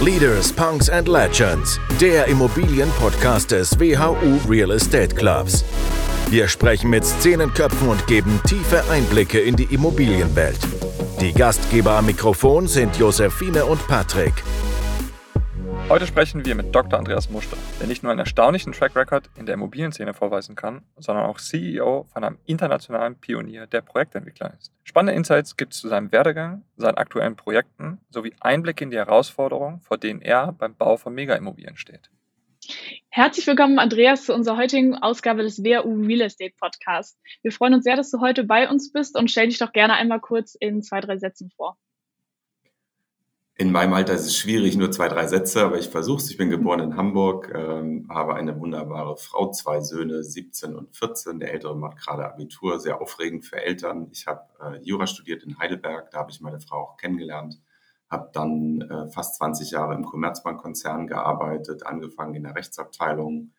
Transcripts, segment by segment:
Leaders, Punks and Legends, der Immobilienpodcast des WHU Real Estate Clubs. Wir sprechen mit Szenenköpfen und geben tiefe Einblicke in die Immobilienwelt. Die Gastgeber am Mikrofon sind Josephine und Patrick. Heute sprechen wir mit Dr. Andreas Muster, der nicht nur einen erstaunlichen Track Record in der Immobilienszene vorweisen kann, sondern auch CEO von einem internationalen Pionier der Projektentwickler ist. Spannende Insights gibt es zu seinem Werdegang, seinen aktuellen Projekten sowie Einblicke in die Herausforderungen, vor denen er beim Bau von Mega-Immobilien steht. Herzlich willkommen, Andreas, zu unserer heutigen Ausgabe des WU Real Estate Podcast. Wir freuen uns sehr, dass du heute bei uns bist und stell dich doch gerne einmal kurz in zwei, drei Sätzen vor. In meinem Alter ist es schwierig, nur zwei, drei Sätze, aber ich versuche es. Ich bin geboren in Hamburg, ähm, habe eine wunderbare Frau, zwei Söhne, 17 und 14. Der Ältere macht gerade Abitur, sehr aufregend für Eltern. Ich habe äh, Jura studiert in Heidelberg, da habe ich meine Frau auch kennengelernt. Habe dann äh, fast 20 Jahre im Commerzbank-Konzern gearbeitet, angefangen in der Rechtsabteilung,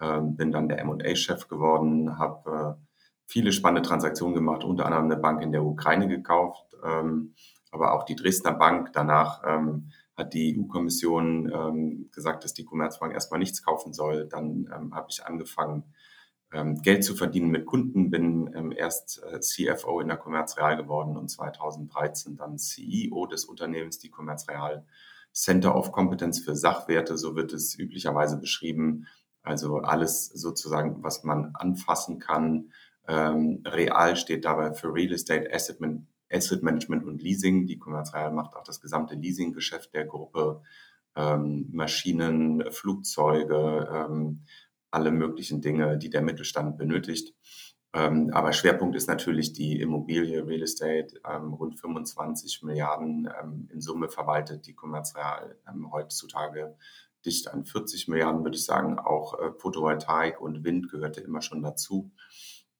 äh, bin dann der M&A-Chef geworden, habe äh, viele spannende Transaktionen gemacht, unter anderem eine Bank in der Ukraine gekauft. Ähm, aber auch die Dresdner Bank. Danach ähm, hat die EU-Kommission ähm, gesagt, dass die Commerzbank erstmal nichts kaufen soll. Dann ähm, habe ich angefangen, ähm, Geld zu verdienen mit Kunden, bin ähm, erst äh, CFO in der Commerzreal geworden und 2013 dann CEO des Unternehmens, die Commerzreal Center of Competence für Sachwerte, so wird es üblicherweise beschrieben. Also alles sozusagen, was man anfassen kann. Ähm, Real steht dabei für Real Estate Asset Asset Management und Leasing. Die Commerzreal macht auch das gesamte Leasinggeschäft der Gruppe, ähm, Maschinen, Flugzeuge, ähm, alle möglichen Dinge, die der Mittelstand benötigt. Ähm, aber Schwerpunkt ist natürlich die Immobilie, Real Estate, ähm, rund 25 Milliarden ähm, in Summe verwaltet die Commerzreal ähm, heutzutage dicht an 40 Milliarden, würde ich sagen. Auch äh, Photovoltaik und Wind gehörte immer schon dazu.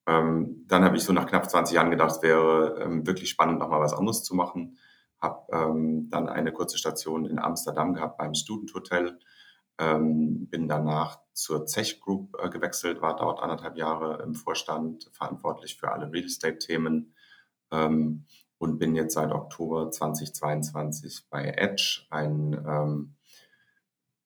Ähm, dann habe ich so nach knapp 20 Jahren gedacht, es wäre ähm, wirklich spannend, nochmal was anderes zu machen. Habe ähm, dann eine kurze Station in Amsterdam gehabt beim Student Hotel. Ähm, bin danach zur Zech Group äh, gewechselt, war dort anderthalb Jahre im Vorstand verantwortlich für alle Real Estate-Themen ähm, und bin jetzt seit Oktober 2022 bei Edge, ein ähm,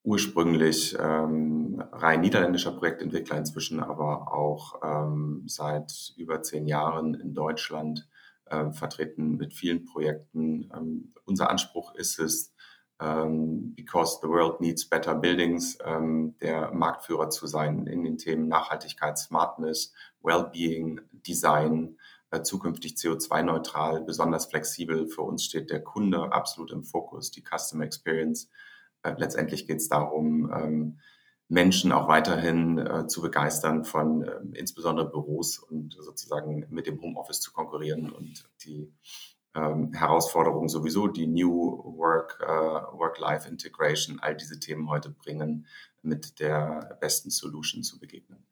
ursprünglich ähm, rein niederländischer Projektentwickler, inzwischen aber auch ähm, seit über zehn Jahren in Deutschland äh, vertreten mit vielen Projekten. Ähm, unser Anspruch ist es, ähm, because the world needs better buildings, ähm, der Marktführer zu sein in den Themen Nachhaltigkeit, Smartness, Wellbeing, Design, äh, zukünftig CO2-neutral, besonders flexibel. Für uns steht der Kunde absolut im Fokus, die Customer Experience äh, letztendlich geht es darum, ähm, Menschen auch weiterhin äh, zu begeistern von äh, insbesondere Büros und sozusagen mit dem Homeoffice zu konkurrieren und die ähm, Herausforderungen sowieso, die New Work, äh, Work-Life-Integration, all diese Themen heute bringen, mit der besten Solution zu begegnen.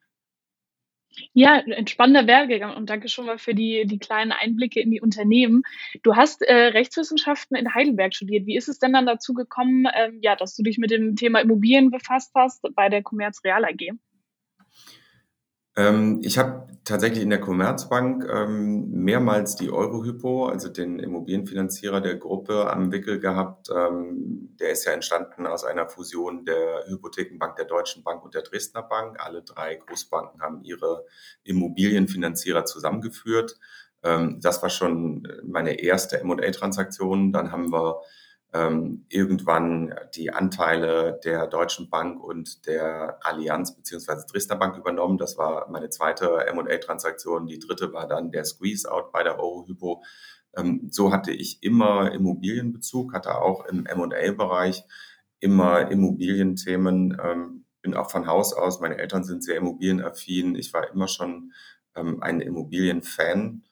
Ja, ein spannender Werdegang und danke schon mal für die, die kleinen Einblicke in die Unternehmen. Du hast äh, Rechtswissenschaften in Heidelberg studiert. Wie ist es denn dann dazu gekommen, ähm, ja, dass du dich mit dem Thema Immobilien befasst hast bei der Commerz Real AG? Ähm, ich habe tatsächlich in der Commerzbank ähm, mehrmals die Eurohypo, also den Immobilienfinanzierer der Gruppe, am Wickel gehabt. Ähm, der ist ja entstanden aus einer Fusion der Hypothekenbank der Deutschen Bank und der Dresdner Bank. Alle drei Großbanken haben ihre Immobilienfinanzierer zusammengeführt. Ähm, das war schon meine erste M&A-Transaktion. Dann haben wir ähm, irgendwann die Anteile der Deutschen Bank und der Allianz beziehungsweise Dresdner Bank übernommen. Das war meine zweite M&A-Transaktion. Die dritte war dann der Squeeze-Out bei der Eurohypo. Ähm, so hatte ich immer Immobilienbezug, hatte auch im M&A-Bereich immer Immobilienthemen. Ähm, bin auch von Haus aus, meine Eltern sind sehr immobilienaffin. Ich war immer schon ähm, ein Immobilienfan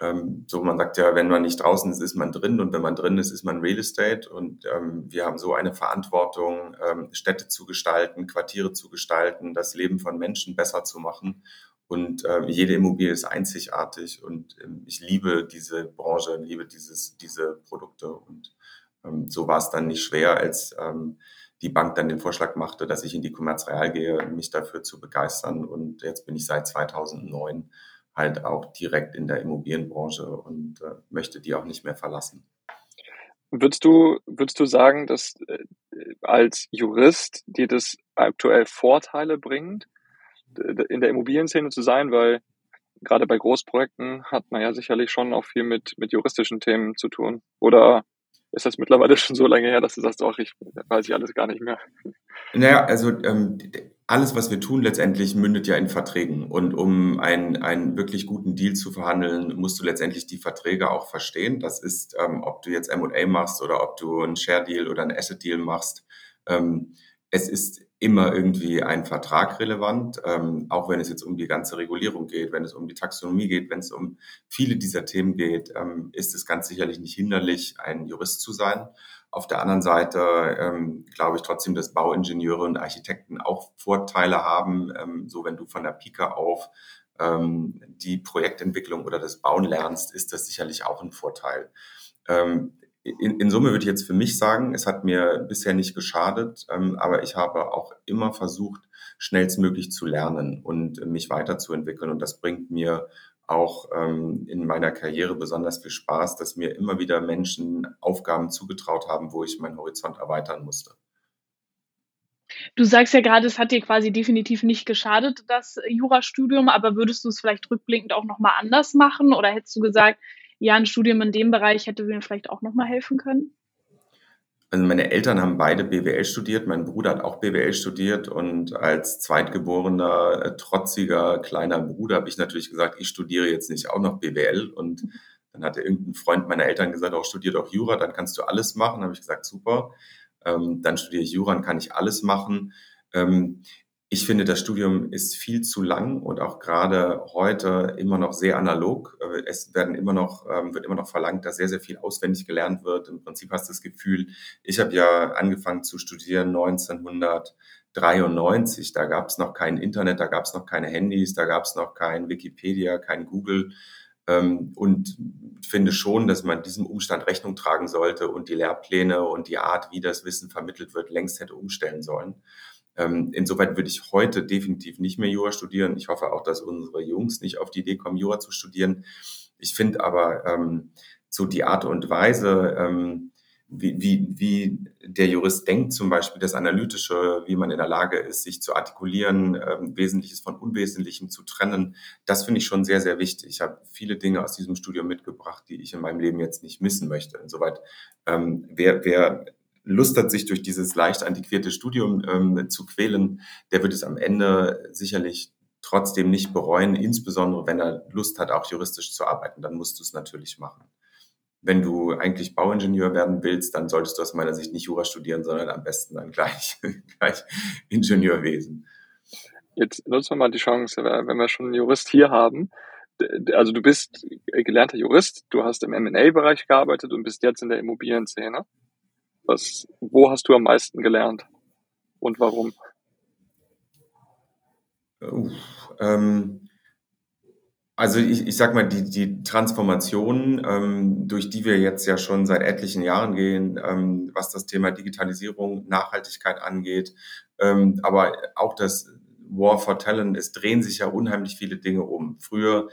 ähm, so man sagt ja, wenn man nicht draußen ist, ist man drin und wenn man drin ist, ist man Real Estate und ähm, wir haben so eine Verantwortung, ähm, Städte zu gestalten, Quartiere zu gestalten, das Leben von Menschen besser zu machen und äh, jede Immobilie ist einzigartig und ähm, ich liebe diese Branche, liebe dieses, diese Produkte und ähm, so war es dann nicht schwer, als ähm, die Bank dann den Vorschlag machte, dass ich in die Commerz Real gehe, mich dafür zu begeistern und jetzt bin ich seit 2009 halt auch direkt in der Immobilienbranche und äh, möchte die auch nicht mehr verlassen. Würdest du, würdest du sagen, dass äh, als Jurist dir das aktuell Vorteile bringt, in der Immobilienszene zu sein, weil gerade bei Großprojekten hat man ja sicherlich schon auch viel mit, mit juristischen Themen zu tun. Oder ist das mittlerweile schon so lange her, dass du sagst, ach, ich weiß ich alles gar nicht mehr? Naja, also ähm, alles, was wir tun, letztendlich mündet ja in Verträgen. Und um einen, einen wirklich guten Deal zu verhandeln, musst du letztendlich die Verträge auch verstehen. Das ist, ähm, ob du jetzt M&A machst oder ob du einen Share-Deal oder einen Asset-Deal machst. Ähm, es ist immer irgendwie ein Vertrag relevant, ähm, auch wenn es jetzt um die ganze Regulierung geht, wenn es um die Taxonomie geht, wenn es um viele dieser Themen geht, ähm, ist es ganz sicherlich nicht hinderlich, ein Jurist zu sein. Auf der anderen Seite ähm, glaube ich trotzdem, dass Bauingenieure und Architekten auch Vorteile haben, ähm, so wenn du von der Pika auf ähm, die Projektentwicklung oder das Bauen lernst, ist das sicherlich auch ein Vorteil. Ähm, in, in Summe würde ich jetzt für mich sagen, es hat mir bisher nicht geschadet, ähm, aber ich habe auch immer versucht, schnellstmöglich zu lernen und mich weiterzuentwickeln. Und das bringt mir auch ähm, in meiner Karriere besonders viel Spaß, dass mir immer wieder Menschen Aufgaben zugetraut haben, wo ich meinen Horizont erweitern musste. Du sagst ja gerade, es hat dir quasi definitiv nicht geschadet, das Jurastudium, aber würdest du es vielleicht rückblickend auch nochmal anders machen? Oder hättest du gesagt, ja, ein Studium in dem Bereich hätte mir vielleicht auch nochmal helfen können? Also meine Eltern haben beide BWL studiert, mein Bruder hat auch BWL studiert und als zweitgeborener, äh, trotziger, kleiner Bruder habe ich natürlich gesagt, ich studiere jetzt nicht auch noch BWL und dann hatte irgendein Freund meiner Eltern gesagt, auch studiert auch Jura, dann kannst du alles machen. Dann habe ich gesagt, super, ähm, dann studiere ich Jura, dann kann ich alles machen. Ich finde, das Studium ist viel zu lang und auch gerade heute immer noch sehr analog. Äh, es werden immer noch, ähm, wird immer noch verlangt, dass sehr, sehr viel auswendig gelernt wird. Im Prinzip hast du das Gefühl, ich habe ja angefangen zu studieren 1993. Da gab es noch kein Internet, da gab es noch keine Handys, da gab es noch kein Wikipedia, kein Google. Ähm, und finde schon, dass man diesem Umstand Rechnung tragen sollte und die Lehrpläne und die Art, wie das Wissen vermittelt wird, längst hätte umstellen sollen. Ähm, insoweit würde ich heute definitiv nicht mehr Jura studieren. Ich hoffe auch, dass unsere Jungs nicht auf die Idee kommen, Jura zu studieren. Ich finde aber ähm, so die Art und Weise, ähm, wie, wie, wie der Jurist denkt, zum Beispiel das Analytische, wie man in der Lage ist, sich zu artikulieren, ähm, Wesentliches von Unwesentlichem zu trennen, das finde ich schon sehr, sehr wichtig. Ich habe viele Dinge aus diesem Studium mitgebracht, die ich in meinem Leben jetzt nicht missen möchte. Insoweit, ähm, wer, wer Lust hat, sich durch dieses leicht antiquierte Studium ähm, zu quälen, der wird es am Ende sicherlich trotzdem nicht bereuen, insbesondere wenn er Lust hat, auch juristisch zu arbeiten, dann musst du es natürlich machen. Wenn du eigentlich Bauingenieur werden willst, dann solltest du aus meiner Sicht nicht Jura studieren, sondern am besten dann gleich, gleich Ingenieurwesen. Jetzt nutzen wir mal die Chance, wenn wir schon einen Jurist hier haben. Also du bist gelernter Jurist, du hast im M&A-Bereich gearbeitet und bist jetzt in der Immobilienszene. Was, wo hast du am meisten gelernt und warum? Uh, ähm, also ich, ich sag mal, die, die Transformation, ähm, durch die wir jetzt ja schon seit etlichen Jahren gehen, ähm, was das Thema Digitalisierung, Nachhaltigkeit angeht, ähm, aber auch das War for Talent, es drehen sich ja unheimlich viele Dinge um. Früher,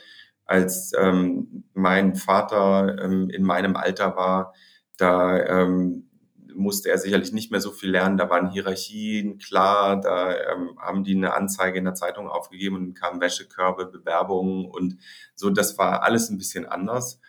als ähm, mein Vater ähm, in meinem Alter war, da ähm, musste er sicherlich nicht mehr so viel lernen. Da waren Hierarchien klar, da ähm, haben die eine Anzeige in der Zeitung aufgegeben und kamen Wäschekörbe, Bewerbungen und so. Das war alles ein bisschen anders.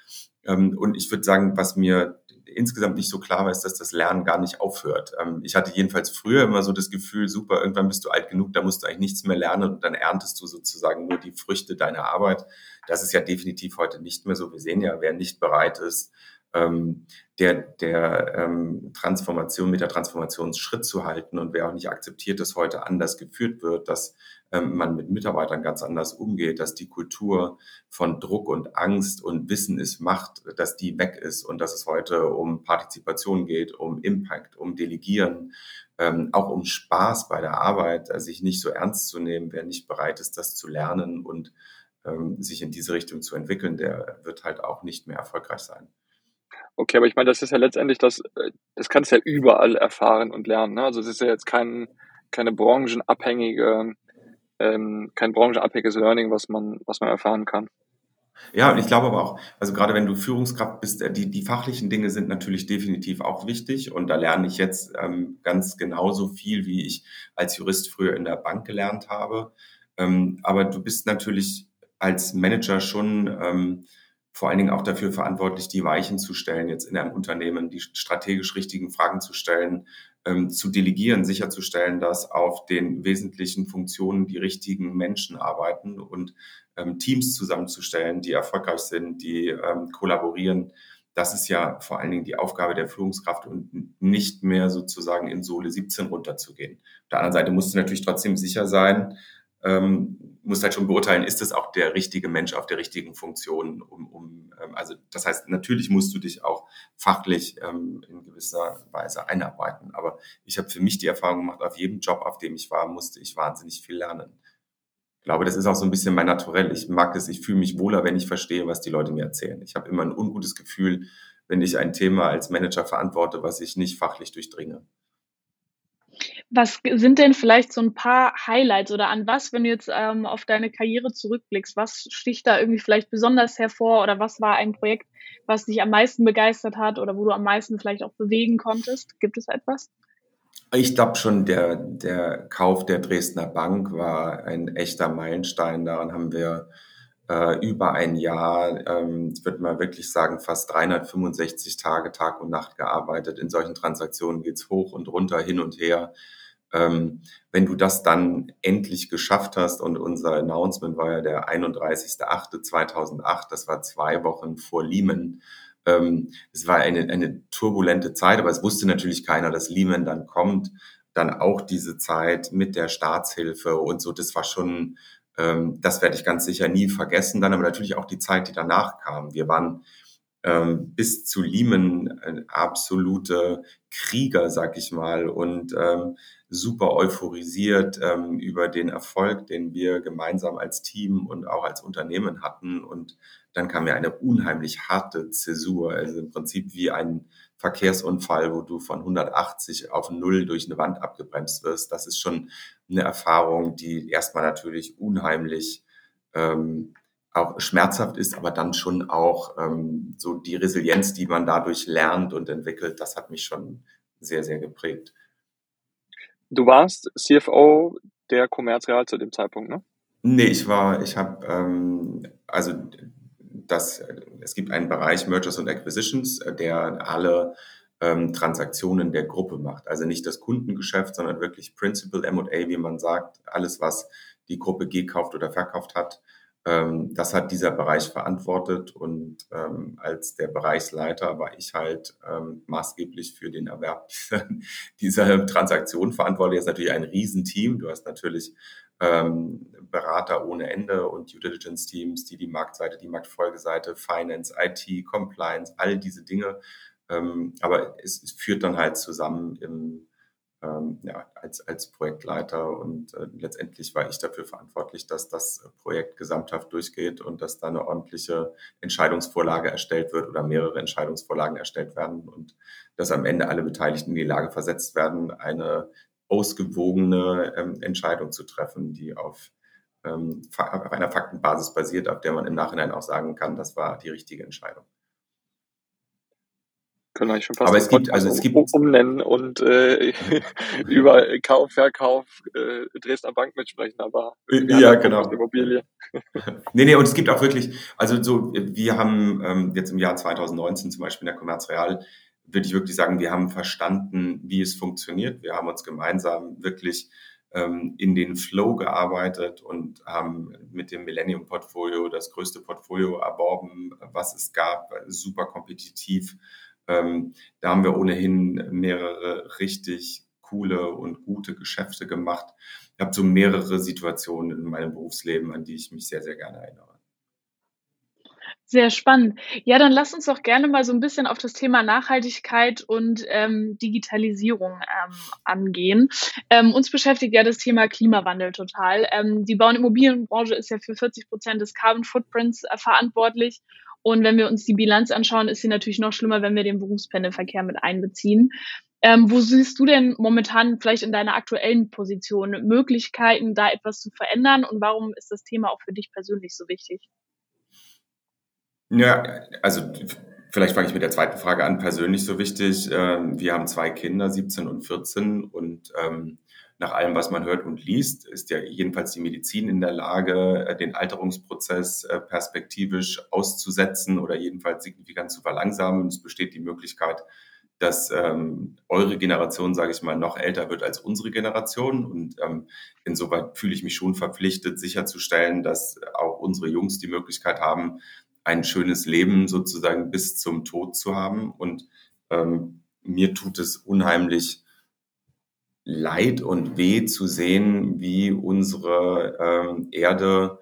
Ähm, und ich würde sagen, was mir insgesamt nicht so klar war, ist, dass das Lernen gar nicht aufhört. Ähm, ich hatte jedenfalls früher immer so das Gefühl, super, irgendwann bist du alt genug, da musst du eigentlich nichts mehr lernen und dann erntest du sozusagen nur die Früchte deiner Arbeit. Das ist ja definitiv heute nicht mehr so. Wir sehen ja, wer nicht bereit ist, ähm, der, der ähm, Transformation, mit der Transformation Schritt zu halten und wer auch nicht akzeptiert, dass heute anders geführt wird, dass ähm, man mit Mitarbeitern ganz anders umgeht, dass die Kultur von Druck und Angst und Wissen ist Macht, dass die weg ist und dass es heute um Partizipation geht, um Impact, um Delegieren, ähm, auch um Spaß bei der Arbeit, also sich nicht so ernst zu nehmen, wer nicht bereit ist, das zu lernen und ähm, sich in diese Richtung zu entwickeln, der wird halt auch nicht mehr erfolgreich sein. Okay, aber ich meine, das ist ja letztendlich das, äh, das kannst du ja überall erfahren und lernen. Ne? Also es ist ja jetzt kein, keine branchenabhängige, ähm, kein branchenabhängiges Learning, was man, was man erfahren kann. Ja, und ich glaube aber auch, also gerade wenn du Führungskraft bist, äh, die, die fachlichen Dinge sind natürlich definitiv auch wichtig und da lerne ich jetzt ähm, ganz genauso viel, wie ich als Jurist früher in der Bank gelernt habe. Ähm, aber du bist natürlich als Manager schon ähm, vor allen Dingen auch dafür verantwortlich, die Weichen zu stellen, jetzt in einem Unternehmen, die strategisch richtigen Fragen zu stellen, ähm, zu delegieren, sicherzustellen, dass auf den wesentlichen Funktionen die richtigen Menschen arbeiten und ähm, Teams zusammenzustellen, die erfolgreich sind, die ähm, kollaborieren. Das ist ja vor allen Dingen die Aufgabe der Führungskraft und nicht mehr sozusagen in Sohle 17 runterzugehen. Auf der anderen Seite musst du natürlich trotzdem sicher sein, ähm, muss halt schon beurteilen, ist es auch der richtige Mensch auf der richtigen Funktion, um, um ähm, also das heißt, natürlich musst du dich auch fachlich ähm, in gewisser Weise einarbeiten. Aber ich habe für mich die Erfahrung gemacht, auf jedem Job, auf dem ich war, musste ich wahnsinnig viel lernen. Ich glaube, das ist auch so ein bisschen mein Naturell. Ich mag es, ich fühle mich wohler, wenn ich verstehe, was die Leute mir erzählen. Ich habe immer ein ungutes Gefühl, wenn ich ein Thema als Manager verantworte, was ich nicht fachlich durchdringe. Was sind denn vielleicht so ein paar Highlights oder an was, wenn du jetzt ähm, auf deine Karriere zurückblickst, was sticht da irgendwie vielleicht besonders hervor oder was war ein Projekt, was dich am meisten begeistert hat oder wo du am meisten vielleicht auch bewegen konntest? Gibt es etwas? Ich glaube schon, der, der Kauf der Dresdner Bank war ein echter Meilenstein. Daran haben wir äh, über ein Jahr, ähm, ich würde mal wirklich sagen, fast 365 Tage, Tag und Nacht gearbeitet. In solchen Transaktionen geht's hoch und runter, hin und her. Ähm, wenn du das dann endlich geschafft hast und unser Announcement war ja der 31.08.2008, das war zwei Wochen vor Lehman. Ähm, es war eine, eine turbulente Zeit, aber es wusste natürlich keiner, dass Lehman dann kommt. Dann auch diese Zeit mit der Staatshilfe und so, das war schon, ähm, das werde ich ganz sicher nie vergessen. Dann aber natürlich auch die Zeit, die danach kam. Wir waren ähm, bis zu Lehman absolute Krieger, sag ich mal, und ähm, super euphorisiert ähm, über den Erfolg, den wir gemeinsam als Team und auch als Unternehmen hatten. Und dann kam ja eine unheimlich harte Zäsur, also im Prinzip wie ein Verkehrsunfall, wo du von 180 auf Null durch eine Wand abgebremst wirst. Das ist schon eine Erfahrung, die erstmal natürlich unheimlich ähm, auch schmerzhaft ist, aber dann schon auch ähm, so die Resilienz, die man dadurch lernt und entwickelt, das hat mich schon sehr, sehr geprägt. Du warst CFO der Commerzreal zu dem Zeitpunkt, ne? Nee, ich war, ich habe, ähm, also das, es gibt einen Bereich Mergers und Acquisitions, der alle ähm, Transaktionen der Gruppe macht. Also nicht das Kundengeschäft, sondern wirklich Principal M&A, wie man sagt, alles, was die Gruppe gekauft oder verkauft hat. Ähm, das hat dieser Bereich verantwortet und ähm, als der Bereichsleiter war ich halt ähm, maßgeblich für den Erwerb dieser, dieser Transaktion verantwortlich. Das ist natürlich ein Riesenteam. Du hast natürlich ähm, Berater ohne Ende und Due Diligence Teams, die die Marktseite, die Marktfolgeseite, Finance, IT, Compliance, all diese Dinge. Ähm, aber es, es führt dann halt zusammen im ähm, ja, als, als Projektleiter und äh, letztendlich war ich dafür verantwortlich, dass das Projekt gesamthaft durchgeht und dass da eine ordentliche Entscheidungsvorlage erstellt wird oder mehrere Entscheidungsvorlagen erstellt werden und dass am Ende alle Beteiligten in die Lage versetzt werden, eine ausgewogene ähm, Entscheidung zu treffen, die auf, ähm, auf einer Faktenbasis basiert, auf der man im Nachhinein auch sagen kann, das war die richtige Entscheidung können eigentlich schon fast Aber es gibt, also es gibt umnennen und äh, über Kauf, Verkauf äh, Dresdner Bank mitsprechen, aber ja, genau. Immobilie. nee, nee, und es gibt auch wirklich, also so, wir haben ähm, jetzt im Jahr 2019 zum Beispiel in der Commerz Real, würde ich wirklich sagen, wir haben verstanden, wie es funktioniert. Wir haben uns gemeinsam wirklich ähm, in den Flow gearbeitet und haben mit dem Millennium Portfolio das größte Portfolio erworben, was es gab, super kompetitiv ähm, da haben wir ohnehin mehrere richtig coole und gute Geschäfte gemacht. Ich habe so mehrere Situationen in meinem Berufsleben, an die ich mich sehr, sehr gerne erinnere. Sehr spannend. Ja, dann lass uns doch gerne mal so ein bisschen auf das Thema Nachhaltigkeit und ähm, Digitalisierung ähm, angehen. Ähm, uns beschäftigt ja das Thema Klimawandel total. Ähm, die Bau- und Immobilienbranche ist ja für 40 Prozent des Carbon Footprints äh, verantwortlich und wenn wir uns die Bilanz anschauen, ist sie natürlich noch schlimmer, wenn wir den Berufspendelverkehr mit einbeziehen. Ähm, wo siehst du denn momentan vielleicht in deiner aktuellen Position Möglichkeiten, da etwas zu verändern? Und warum ist das Thema auch für dich persönlich so wichtig? Ja, also vielleicht fange ich mit der zweiten Frage an. Persönlich so wichtig. Ähm, wir haben zwei Kinder, 17 und 14 und ähm, nach allem, was man hört und liest, ist ja jedenfalls die Medizin in der Lage, äh, den Alterungsprozess äh, perspektivisch auszusetzen oder jedenfalls signifikant zu verlangsamen. Es besteht die Möglichkeit, dass ähm, eure Generation, sage ich mal, noch älter wird als unsere Generation. Und ähm, insoweit fühle ich mich schon verpflichtet, sicherzustellen, dass auch unsere Jungs die Möglichkeit haben, ein schönes Leben sozusagen bis zum Tod zu haben. Und ähm, mir tut es unheimlich leid und weh zu sehen, wie unsere ähm, Erde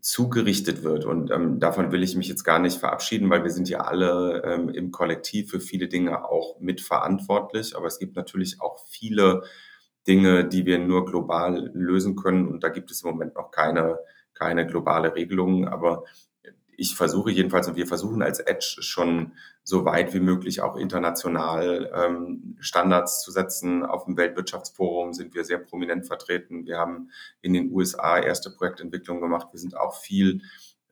zugerichtet wird. Und ähm, davon will ich mich jetzt gar nicht verabschieden, weil wir sind ja alle ähm, im Kollektiv für viele Dinge auch mitverantwortlich. Aber es gibt natürlich auch viele Dinge, die wir nur global lösen können. Und da gibt es im Moment noch keine, keine globale Regelung. Aber ich versuche jedenfalls und wir versuchen als Edge schon so weit wie möglich auch international ähm, Standards zu setzen. Auf dem Weltwirtschaftsforum sind wir sehr prominent vertreten. Wir haben in den USA erste Projektentwicklungen gemacht. Wir sind auch viel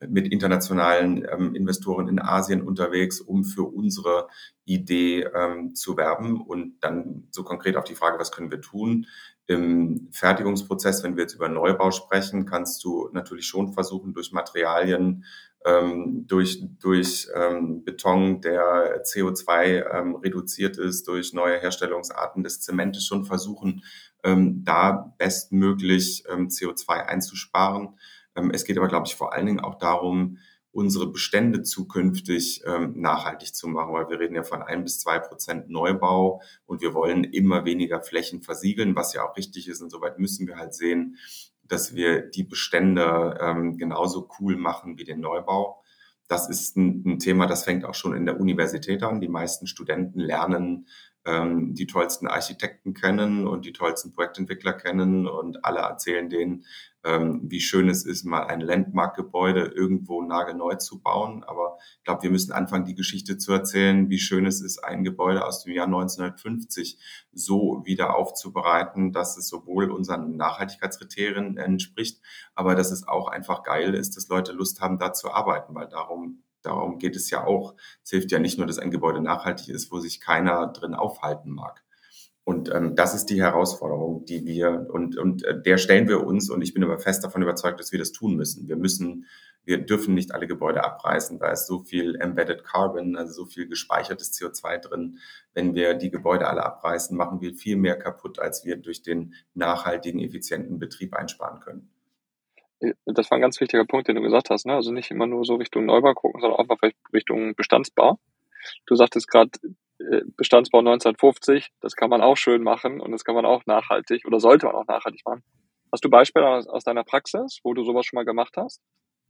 mit internationalen ähm, Investoren in Asien unterwegs, um für unsere Idee ähm, zu werben. Und dann so konkret auf die Frage, was können wir tun? Im Fertigungsprozess, wenn wir jetzt über Neubau sprechen, kannst du natürlich schon versuchen, durch Materialien ähm, durch, durch ähm, Beton, der CO2 ähm, reduziert ist, durch neue Herstellungsarten des Zementes schon versuchen, ähm, da bestmöglich ähm, CO2 einzusparen. Ähm, es geht aber, glaube ich, vor allen Dingen auch darum, unsere Bestände zukünftig ähm, nachhaltig zu machen, weil wir reden ja von ein bis zwei Prozent Neubau und wir wollen immer weniger Flächen versiegeln, was ja auch richtig ist. Insoweit müssen wir halt sehen, dass wir die Bestände ähm, genauso cool machen wie den Neubau. Das ist ein, ein, Thema, das fängt auch schon in der Universität an. Die meisten Studenten lernen ähm, die tollsten Architekten kennen und die tollsten Projektentwickler kennen und alle erzählen denen, ähm, wie schön es ist, mal ein Landmark-Gebäude irgendwo nagelneu zu bauen. Aber ich glaube, wir müssen anfangen, die Geschichte zu erzählen, wie schön es ist, ein Gebäude aus dem Jahr 1950 so wieder aufzubereiten, dass es sowohl unseren Nachhaltigkeitskriterien entspricht, aber dass es auch einfach geil ist, dass Leute Lust haben, da zu arbeiten, weil darum Darum geht es ja auch. Es hilft ja nicht nur, dass ein Gebäude nachhaltig ist, wo sich keiner drin aufhalten mag. Und ähm, das ist die Herausforderung, die wir und, und äh, der stellen wir uns und ich bin aber fest davon überzeugt, dass wir das tun müssen. Wir müssen, wir dürfen nicht alle Gebäude abreißen, da ist so viel embedded carbon, also so viel gespeichertes CO2 drin. Wenn wir die Gebäude alle abreißen, machen wir viel mehr kaputt, als wir durch den nachhaltigen, effizienten Betrieb einsparen können. Äh, das war ein ganz wichtiger Punkt, den du gesagt hast. Ne? Also nicht immer nur so Richtung Neubau gucken, sondern auch mal vielleicht Richtung Bestandsbau. Du sagtest gerade, äh, Bestandsbau 1950, das kann man auch schön machen und das kann man auch nachhaltig oder sollte man auch nachhaltig machen. Hast du Beispiele aus, aus deiner Praxis, wo du sowas schon mal gemacht hast?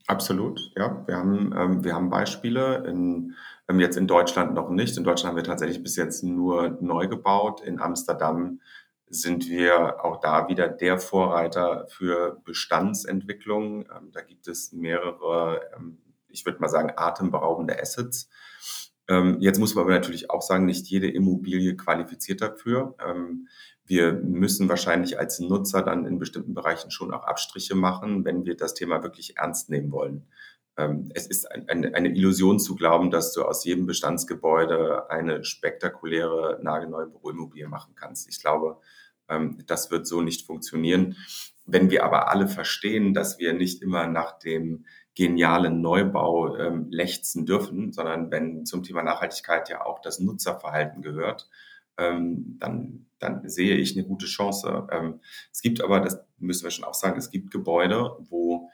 Absolut, ja. Wir haben, ähm, wir haben Beispiele, in, ähm, jetzt in Deutschland noch nicht. In Deutschland haben wir tatsächlich bis jetzt nur neu gebaut. In Amsterdam sind wir auch da wieder der Vorreiter für Bestandsentwicklung. Ähm, da gibt es mehrere, ähm, ich würde mal sagen, atemberaubende Assets. Ähm, jetzt muss man aber natürlich auch sagen, nicht jede Immobilie qualifiziert dafür. wir müssen wahrscheinlich als Nutzer dann in bestimmten Bereichen schon auch Abstriche machen, wenn wir das Thema wirklich ernst nehmen wollen. Es ist eine Illusion zu glauben, dass du aus jedem Bestandsgebäude eine spektakuläre, nagelneue Büroimmobilie machen kannst. Ich glaube, ähm, das wird so nicht funktionieren. Wenn wir aber alle verstehen, dass wir nicht immer nach dem genialen Neubau ähm, lechzen dürfen, sondern wenn zum Thema Nachhaltigkeit ja auch das Nutzerverhalten gehört, ähm, dann, dann sehe ich eine gute Chance. Ähm, es gibt aber, das müssen wir schon auch sagen, es gibt Gebäude, wo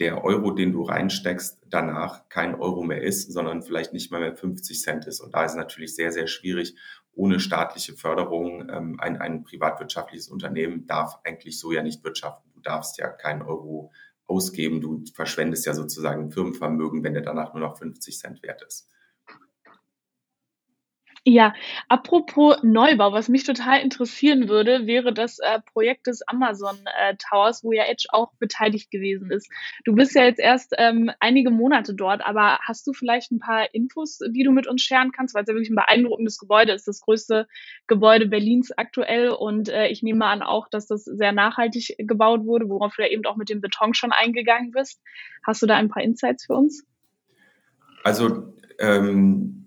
der Euro, den du reinsteckst, danach kein Euro mehr ist, sondern vielleicht nicht mal mehr 50 Cent ist. Und da ist es natürlich sehr, sehr schwierig, ohne staatliche Förderung. Ähm, ein, ein privatwirtschaftliches Unternehmen darf eigentlich so ja nicht wirtschaften. Du darfst ja keinen Euro ausgeben. Du verschwendest ja sozusagen Firmenvermögen, wenn der danach nur noch 50 Cent wert ist. Ja, apropos Neubau, was mich total interessieren würde, wäre das äh, Projekt des Amazon äh, Towers, wo ja Edge auch beteiligt gewesen ist. Du bist ja jetzt erst ähm, einige Monate dort, aber hast du vielleicht ein paar Infos, die du mit uns scheren kannst, weil es ja wirklich ein beeindruckendes Gebäude ist, das größte Gebäude Berlins aktuell und äh, ich nehme an auch, dass das sehr nachhaltig gebaut wurde, worauf du ja eben auch mit dem Beton schon eingegangen bist. Hast du da ein paar Insights für uns? Also ähm,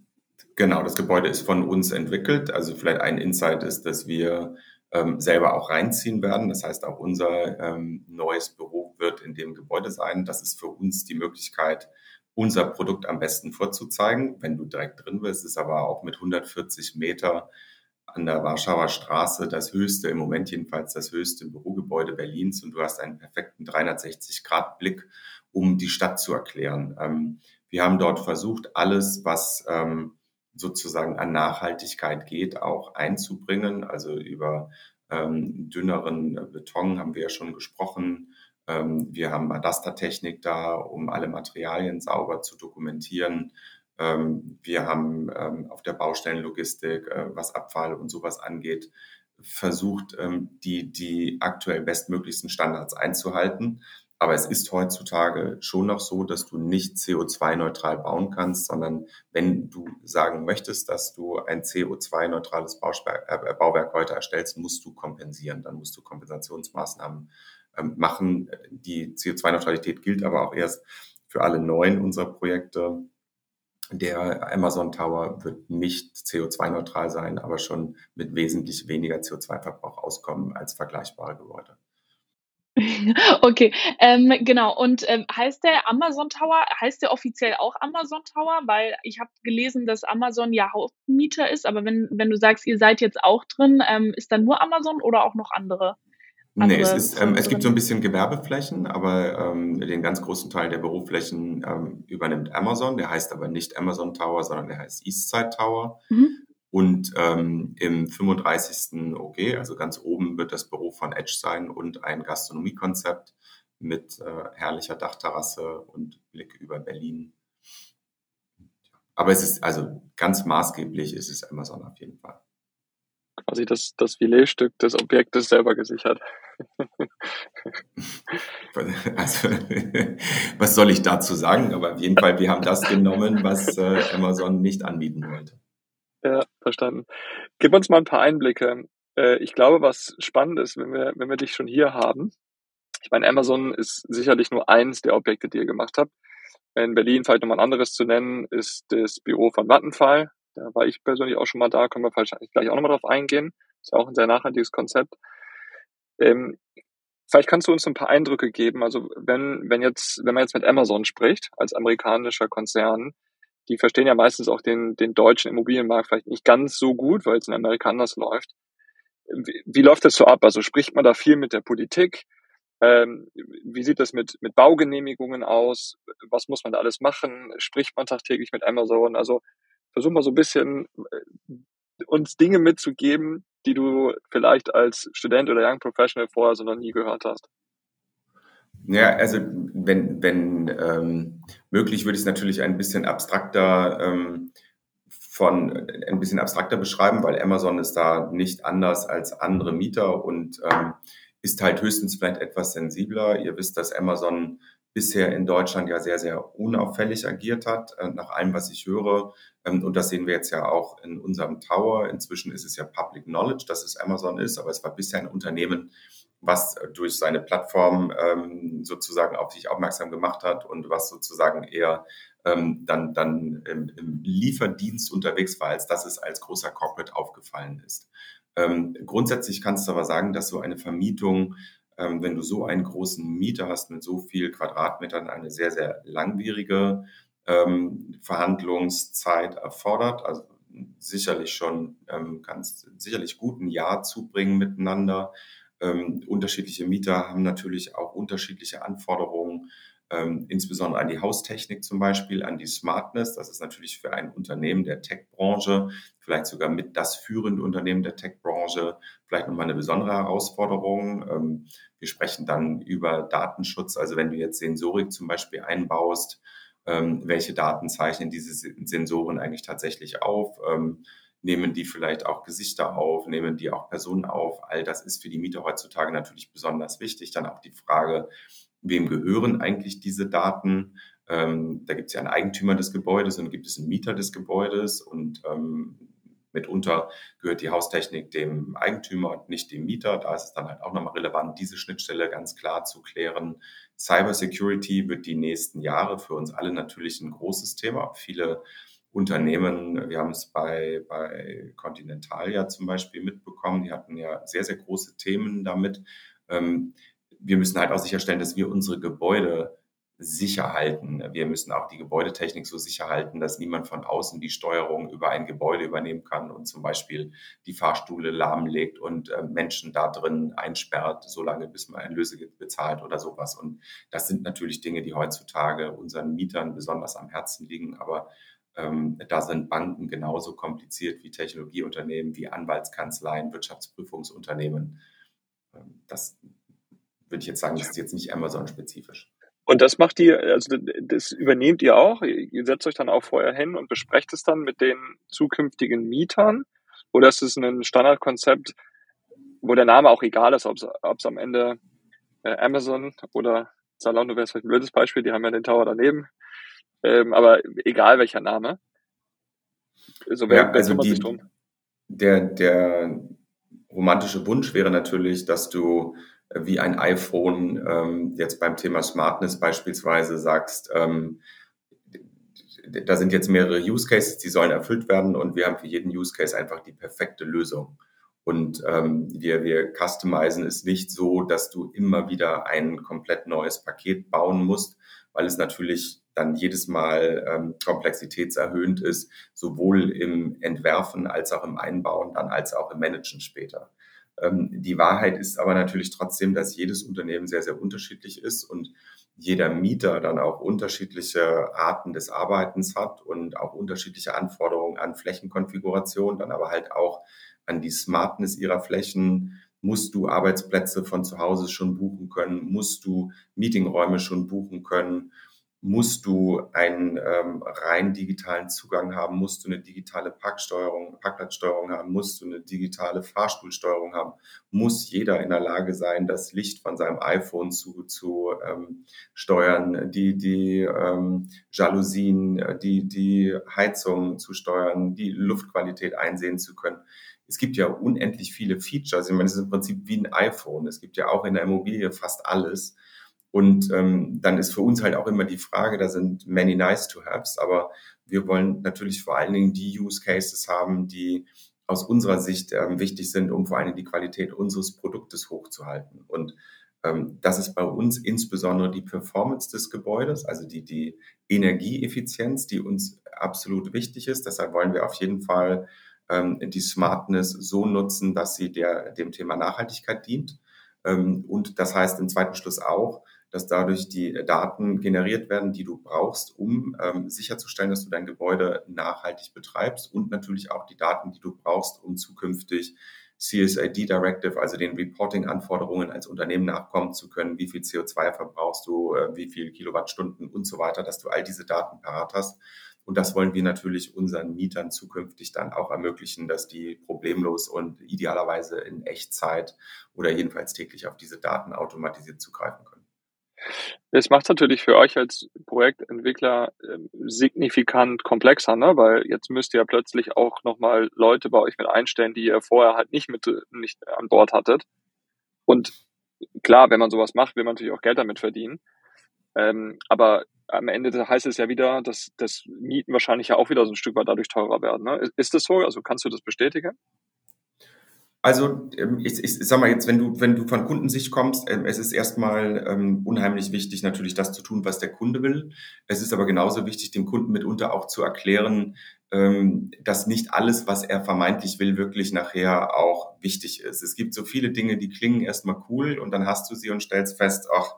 genau, das Gebäude ist von uns entwickelt. Also vielleicht ein Insight ist, dass wir ähm, selber auch reinziehen werden. Das heißt, auch unser ähm, neues Büro wird in dem Gebäude sein. Das ist für uns die Möglichkeit, unser Produkt am besten vorzuzeigen. Wenn du direkt drin bist, ist aber auch mit 140 Meter an der Warschauer Straße das höchste, im Moment jedenfalls das höchste Bürogebäude Berlins und du hast einen perfekten 360-Grad-Blick, um die Stadt zu erklären. Ähm, wir haben dort versucht, alles, was ähm, sozusagen an Nachhaltigkeit geht, auch einzubringen. Also über ähm, dünneren Beton haben wir ja schon gesprochen. Ähm, wir haben Adastertechnik da, um alle Materialien sauber zu dokumentieren. Ähm, wir haben ähm, auf der Baustellenlogistik, äh, was Abfall und sowas angeht, versucht, ähm, die, die aktuell bestmöglichsten Standards einzuhalten. Aber es ist heutzutage schon noch so, dass du nicht CO2-neutral bauen kannst, sondern wenn du sagen möchtest, dass du ein CO2-neutrales äh, Bauwerk heute erstellst, musst du kompensieren. Dann musst du Kompensationsmaßnahmen machen. Die CO2-Neutralität gilt aber auch erst für alle neuen unserer Projekte. Der Amazon Tower wird nicht CO2-neutral sein, aber schon mit wesentlich weniger CO2-Verbrauch auskommen als vergleichbare Gebäude. Okay, ähm, genau. Und ähm, heißt der Amazon Tower, heißt der offiziell auch Amazon Tower? Weil ich habe gelesen, dass Amazon ja Hauptmieter ist, aber wenn, wenn du sagst, ihr seid jetzt auch drin, ähm, ist dann nur Amazon oder auch noch andere? Nee, es, ist, ähm, es gibt so ein bisschen Gewerbeflächen, aber ähm, den ganz großen Teil der Büroflächen ähm, übernimmt Amazon. Der heißt aber nicht Amazon Tower, sondern der heißt Eastside Tower. Mhm. Und ähm, im 35. OG, also ganz oben, wird das Büro von Edge sein und ein Gastronomiekonzept mit äh, herrlicher Dachterrasse und Blick über Berlin. Aber es ist also ganz maßgeblich, ist es Amazon auf jeden Fall quasi das, das Filetstück des Objektes selber gesichert. Also, was soll ich dazu sagen? Aber auf jeden Fall, wir haben das genommen, was äh, Amazon nicht anbieten wollte. Ja, verstanden. Gib uns mal ein paar Einblicke. Äh, ich glaube, was spannend ist, wenn wir, wenn wir dich schon hier haben. Ich meine, Amazon ist sicherlich nur eins der Objekte, die ihr gemacht habt. In Berlin vielleicht nochmal ein anderes zu nennen, ist das Büro von Vattenfall. Da war ich persönlich auch schon mal da, können wir wahrscheinlich gleich auch nochmal drauf eingehen. Ist ja auch ein sehr nachhaltiges Konzept. Ähm, vielleicht kannst du uns ein paar Eindrücke geben. Also wenn, wenn jetzt, wenn man jetzt mit Amazon spricht, als amerikanischer Konzern, die verstehen ja meistens auch den, den deutschen Immobilienmarkt vielleicht nicht ganz so gut, weil es in Amerika anders läuft. Wie, wie läuft das so ab? Also spricht man da viel mit der Politik? Ähm, wie sieht das mit, mit Baugenehmigungen aus? Was muss man da alles machen? Spricht man tagtäglich mit Amazon? Also versuch mal so ein bisschen äh, uns Dinge mitzugeben, die du vielleicht als Student oder Young Professional vorher so noch nie gehört hast. Ja, also wenn, wenn ähm, möglich, würde ich es natürlich ein bisschen abstrakter ähm, von ein bisschen abstrakter beschreiben, weil Amazon ist da nicht anders als andere Mieter und ähm, ist halt höchstens vielleicht etwas sensibler. Ihr wisst, dass Amazon bisher in Deutschland ja sehr, sehr unauffällig agiert hat, äh, nach allem, was ich höre. Ähm, und das sehen wir jetzt ja auch in unserem Tower. Inzwischen ist es ja Public Knowledge, dass es Amazon ist, aber es war bisher ein Unternehmen, was durch seine Plattform ähm, sozusagen auf sich aufmerksam gemacht hat und was sozusagen eher ähm, dann, dann im, im, Lieferdienst unterwegs war, als dass es als großer Corporate aufgefallen ist. Ähm, grundsätzlich kannst du aber sagen, dass so eine Vermietung ähm, wenn du so einen großen Mieter hast mit so viel Quadratmetern, eine sehr, sehr langwierige ähm, Verhandlungszeit erfordert. Also sicherlich schon, ähm, kannst sicherlich gut ein Jahr zubringen miteinander. Ähm, unterschiedliche Mieter haben natürlich auch unterschiedliche Anforderungen ähm, insbesondere an die Haustechnik zum Beispiel, an die Smartness. Das ist natürlich für ein Unternehmen der Tech-Branche, vielleicht sogar mit das führende Unternehmen der Tech-Branche, vielleicht nochmal eine besondere Herausforderung. Ähm, wir sprechen dann über Datenschutz. Also wenn du jetzt Sensorik zum Beispiel einbaust, ähm, welche Daten zeichnen diese Sensoren eigentlich tatsächlich auf? Ähm, nehmen die vielleicht auch Gesichter auf, nehmen die auch Personen auf. All das ist für die Mieter heutzutage natürlich besonders wichtig. Dann auch die Frage, wem gehören eigentlich diese Daten? Ähm, da gibt es ja einen Eigentümer des Gebäudes und gibt es einen Mieter des Gebäudes und ähm, mitunter gehört die Haustechnik dem Eigentümer und nicht dem Mieter. Da ist es dann halt auch nochmal relevant, diese Schnittstelle ganz klar zu klären. Cybersecurity wird die nächsten Jahre für uns alle natürlich ein großes Thema. Viele Unternehmen, wir haben es bei, bei Continental ja zum Beispiel mitbekommen, die hatten ja sehr, sehr große Themen damit. Ähm, wir müssen halt auch sicherstellen, dass wir unsere Gebäude sicher halten. Wir müssen auch die Gebäudetechnik so sicher halten, dass niemand von außen die Steuerung über ein Gebäude übernehmen kann und zum Beispiel die Fahrstühle lahmlegt und äh, Menschen da drin einsperrt, solange bis man ein Lösegeld bezahlt oder sowas. Und das sind natürlich Dinge, die heutzutage unseren Mietern besonders am Herzen liegen. Aber ähm, da sind Banken genauso kompliziert wie Technologieunternehmen, wie Anwaltskanzleien, Wirtschaftsprüfungsunternehmen. Ähm, das würde ich jetzt sagen, das ist jetzt nicht Amazon-spezifisch. Und das macht ihr, also das übernehmt ihr auch? Ihr setzt euch dann auch vorher hin und besprecht es dann mit den zukünftigen Mietern? Oder ist es ein Standardkonzept, wo der Name auch egal ist, ob es am Ende äh, Amazon oder Zalando wäre vielleicht ein blödes Beispiel, die haben ja den Tower daneben. Ähm, aber egal welcher Name. So wer, ja, also die, der, der romantische Wunsch wäre natürlich, dass du wie ein iPhone ähm, jetzt beim Thema Smartness beispielsweise sagst, ähm, da sind jetzt mehrere Use Cases, die sollen erfüllt werden und wir haben für jeden Use Case einfach die perfekte Lösung. Und ähm, wir, wir customizen es nicht so, dass du immer wieder ein komplett neues Paket bauen musst, weil es natürlich dann jedes Mal ähm, komplexitätserhöhend ist, sowohl im Entwerfen als auch im Einbauen, dann als auch im Managen später. Ähm, die Wahrheit ist aber natürlich trotzdem, dass jedes Unternehmen sehr, sehr unterschiedlich ist und jeder Mieter dann auch unterschiedliche Arten des Arbeitens hat und auch unterschiedliche Anforderungen an Flächenkonfiguration, dann aber halt auch an die Smartness ihrer Flächen. Musst du Arbeitsplätze von zu Hause schon buchen können? Musst du Meetingräume schon buchen können? Musst du einen ähm, rein digitalen Zugang haben, musst du eine digitale Parksteuerung, Parkplatzsteuerung haben, musst du eine digitale Fahrstuhlsteuerung haben, muss jeder in der Lage sein, das Licht von seinem iPhone zu, zu ähm, steuern, die, die ähm, Jalousien, die, die Heizung zu steuern, die Luftqualität einsehen zu können. Es gibt ja unendlich viele Features. Ich meine, es ist im Prinzip wie ein iPhone. Es gibt ja auch in der Immobilie fast alles. Und ähm, dann ist für uns halt auch immer die Frage, da sind many nice to haves, aber wir wollen natürlich vor allen Dingen die Use Cases haben, die aus unserer Sicht ähm, wichtig sind, um vor allen Dingen die Qualität unseres Produktes hochzuhalten. Und ähm, das ist bei uns insbesondere die Performance des Gebäudes, also die, die Energieeffizienz, die uns absolut wichtig ist. Deshalb wollen wir auf jeden Fall ähm, die Smartness so nutzen, dass sie der, dem Thema Nachhaltigkeit dient. Ähm, und das heißt im zweiten Schluss auch, dass dadurch die Daten generiert werden, die du brauchst, um ähm, sicherzustellen, dass du dein Gebäude nachhaltig betreibst und natürlich auch die Daten, die du brauchst, um zukünftig CSID Directive, also den Reporting-Anforderungen als Unternehmen nachkommen zu können, wie viel CO2 verbrauchst du, äh, wie viel Kilowattstunden und so weiter, dass du all diese Daten parat hast. Und das wollen wir natürlich unseren Mietern zukünftig dann auch ermöglichen, dass die problemlos und idealerweise in Echtzeit oder jedenfalls täglich auf diese Daten automatisiert zugreifen können. Es macht es natürlich für euch als Projektentwickler äh, signifikant komplexer, ne? weil jetzt müsst ihr ja plötzlich auch nochmal Leute bei euch mit einstellen, die ihr vorher halt nicht mit nicht an Bord hattet. Und klar, wenn man sowas macht, will man natürlich auch Geld damit verdienen. Ähm, aber am Ende heißt es ja wieder, dass das Mieten wahrscheinlich ja auch wieder so ein Stück weit dadurch teurer werden. Ne? Ist das so? Also kannst du das bestätigen? Also ähm, ich, ich sag mal jetzt, wenn du, wenn du von Kundensicht kommst, ähm, es ist erstmal ähm, unheimlich wichtig, natürlich das zu tun, was der Kunde will. Es ist aber genauso wichtig, dem Kunden mitunter auch zu erklären, ähm, dass nicht alles, was er vermeintlich will, wirklich nachher auch wichtig ist. Es gibt so viele Dinge, die klingen erstmal cool und dann hast du sie und stellst fest, ach,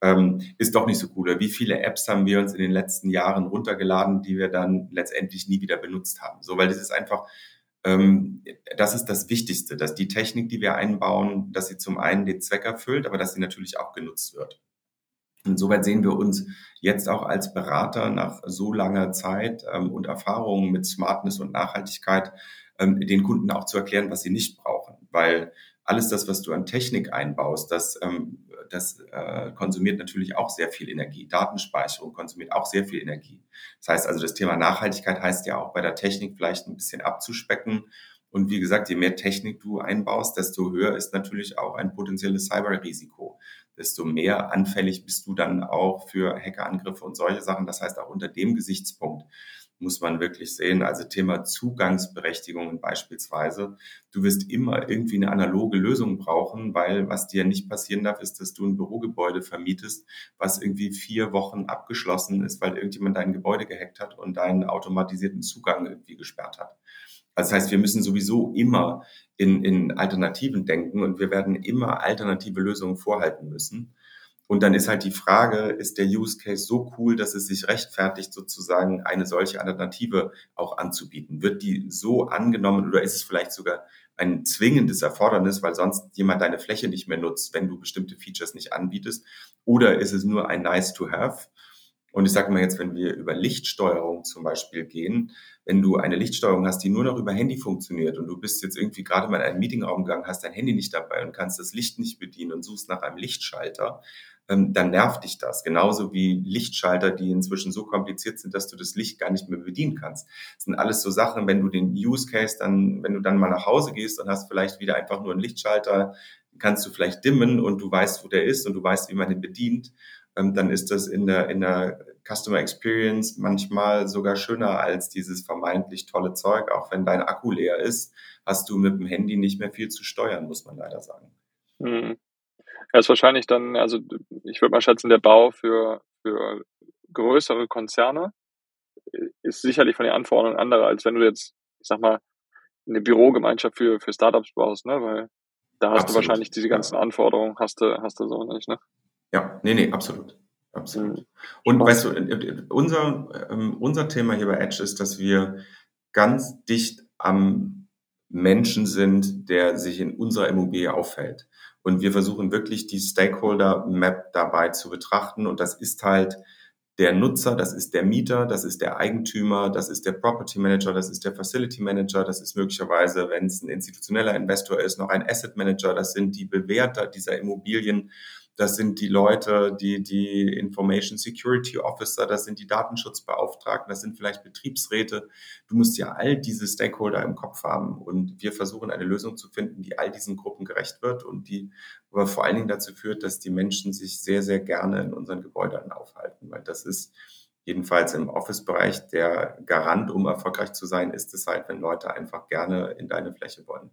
ähm, ist doch nicht so cool. Wie viele Apps haben wir uns in den letzten Jahren runtergeladen, die wir dann letztendlich nie wieder benutzt haben? So, weil das ist einfach das ist das Wichtigste, dass die Technik, die wir einbauen, dass sie zum einen den Zweck erfüllt, aber dass sie natürlich auch genutzt wird. Insoweit sehen wir uns jetzt auch als Berater nach so langer Zeit ähm, und Erfahrungen mit Smartness und Nachhaltigkeit, ähm, den Kunden auch zu erklären, was sie nicht brauchen. Weil alles das, was du an Technik einbaust, das ähm, das äh, konsumiert natürlich auch sehr viel Energie. Datenspeicherung konsumiert auch sehr viel Energie. Das heißt also, das Thema Nachhaltigkeit heißt ja auch bei der Technik vielleicht ein bisschen abzuspecken. Und wie gesagt, je mehr Technik du einbaust, desto höher ist natürlich auch ein potenzielles Cyberrisiko. Desto mehr anfällig bist du dann auch für Hackerangriffe und solche Sachen. Das heißt, auch unter dem Gesichtspunkt muss man wirklich sehen. Also Thema Zugangsberechtigungen beispielsweise. Du wirst immer irgendwie eine analoge Lösung brauchen, weil was dir nicht passieren darf, ist, dass du ein Bürogebäude vermietest, was irgendwie vier Wochen abgeschlossen ist, weil irgendjemand dein Gebäude gehackt hat und deinen automatisierten Zugang irgendwie gesperrt hat. Also das heißt, wir müssen sowieso immer in, in Alternativen denken und wir werden immer alternative Lösungen vorhalten müssen. Und dann ist halt die Frage, ist der Use Case so cool, dass es sich rechtfertigt, sozusagen eine solche Alternative auch anzubieten? Wird die so angenommen oder ist es vielleicht sogar ein zwingendes Erfordernis, weil sonst jemand deine Fläche nicht mehr nutzt, wenn du bestimmte Features nicht anbietest? Oder ist es nur ein Nice to have? Und ich sage mal jetzt, wenn wir über Lichtsteuerung zum Beispiel gehen, wenn du eine Lichtsteuerung hast, die nur noch über Handy funktioniert und du bist jetzt irgendwie gerade mal in einen Meetingraum gegangen, hast dein Handy nicht dabei und kannst das Licht nicht bedienen und suchst nach einem Lichtschalter, ähm, dann nervt dich das. Genauso wie Lichtschalter, die inzwischen so kompliziert sind, dass du das Licht gar nicht mehr bedienen kannst. Das sind alles so Sachen, wenn du den Use Case dann, wenn du dann mal nach Hause gehst und hast vielleicht wieder einfach nur einen Lichtschalter, kannst du vielleicht dimmen und du weißt, wo der ist und du weißt, wie man den bedient ähm, dann ist das in der, in der Customer Experience manchmal sogar schöner als dieses vermeintlich tolle Zeug. Auch wenn dein Akku leer ist, hast du mit dem Handy nicht mehr viel zu steuern, muss man leider sagen. Hm. Ja, ist wahrscheinlich dann, also ich würde mal schätzen, der Bau für, für größere Konzerne ist sicherlich von den Anforderungen anderer, als wenn du jetzt, ich sag mal, eine Bürogemeinschaft für, für Startups baust, ne? Weil da hast Absolut. du wahrscheinlich diese ganzen. Anforderungen, hast du, hast du so nicht, ne? Ja, nee, nee, absolut. Absolut. Mhm. Und weißt du, unser, ähm, unser Thema hier bei Edge ist, dass wir ganz dicht am Menschen sind, der sich in unserer Immobilie auffällt. Und wir versuchen wirklich die Stakeholder Map dabei zu betrachten. Und das ist halt der Nutzer, das ist der Mieter, das ist der Eigentümer, das ist der Property Manager, das ist der Facility Manager, das ist möglicherweise, wenn es ein institutioneller Investor ist, noch ein Asset Manager, das sind die Bewerter dieser Immobilien das sind die Leute, die, die Information Security Officer, das sind die Datenschutzbeauftragten, das sind vielleicht Betriebsräte. Du musst ja all diese Stakeholder im Kopf haben. Und wir versuchen eine Lösung zu finden, die all diesen Gruppen gerecht wird und die aber vor allen Dingen dazu führt, dass die Menschen sich sehr, sehr gerne in unseren Gebäuden aufhalten, weil das ist jedenfalls im Office-Bereich der Garant, um erfolgreich zu sein, ist es halt, wenn Leute einfach gerne in deine Fläche wollen.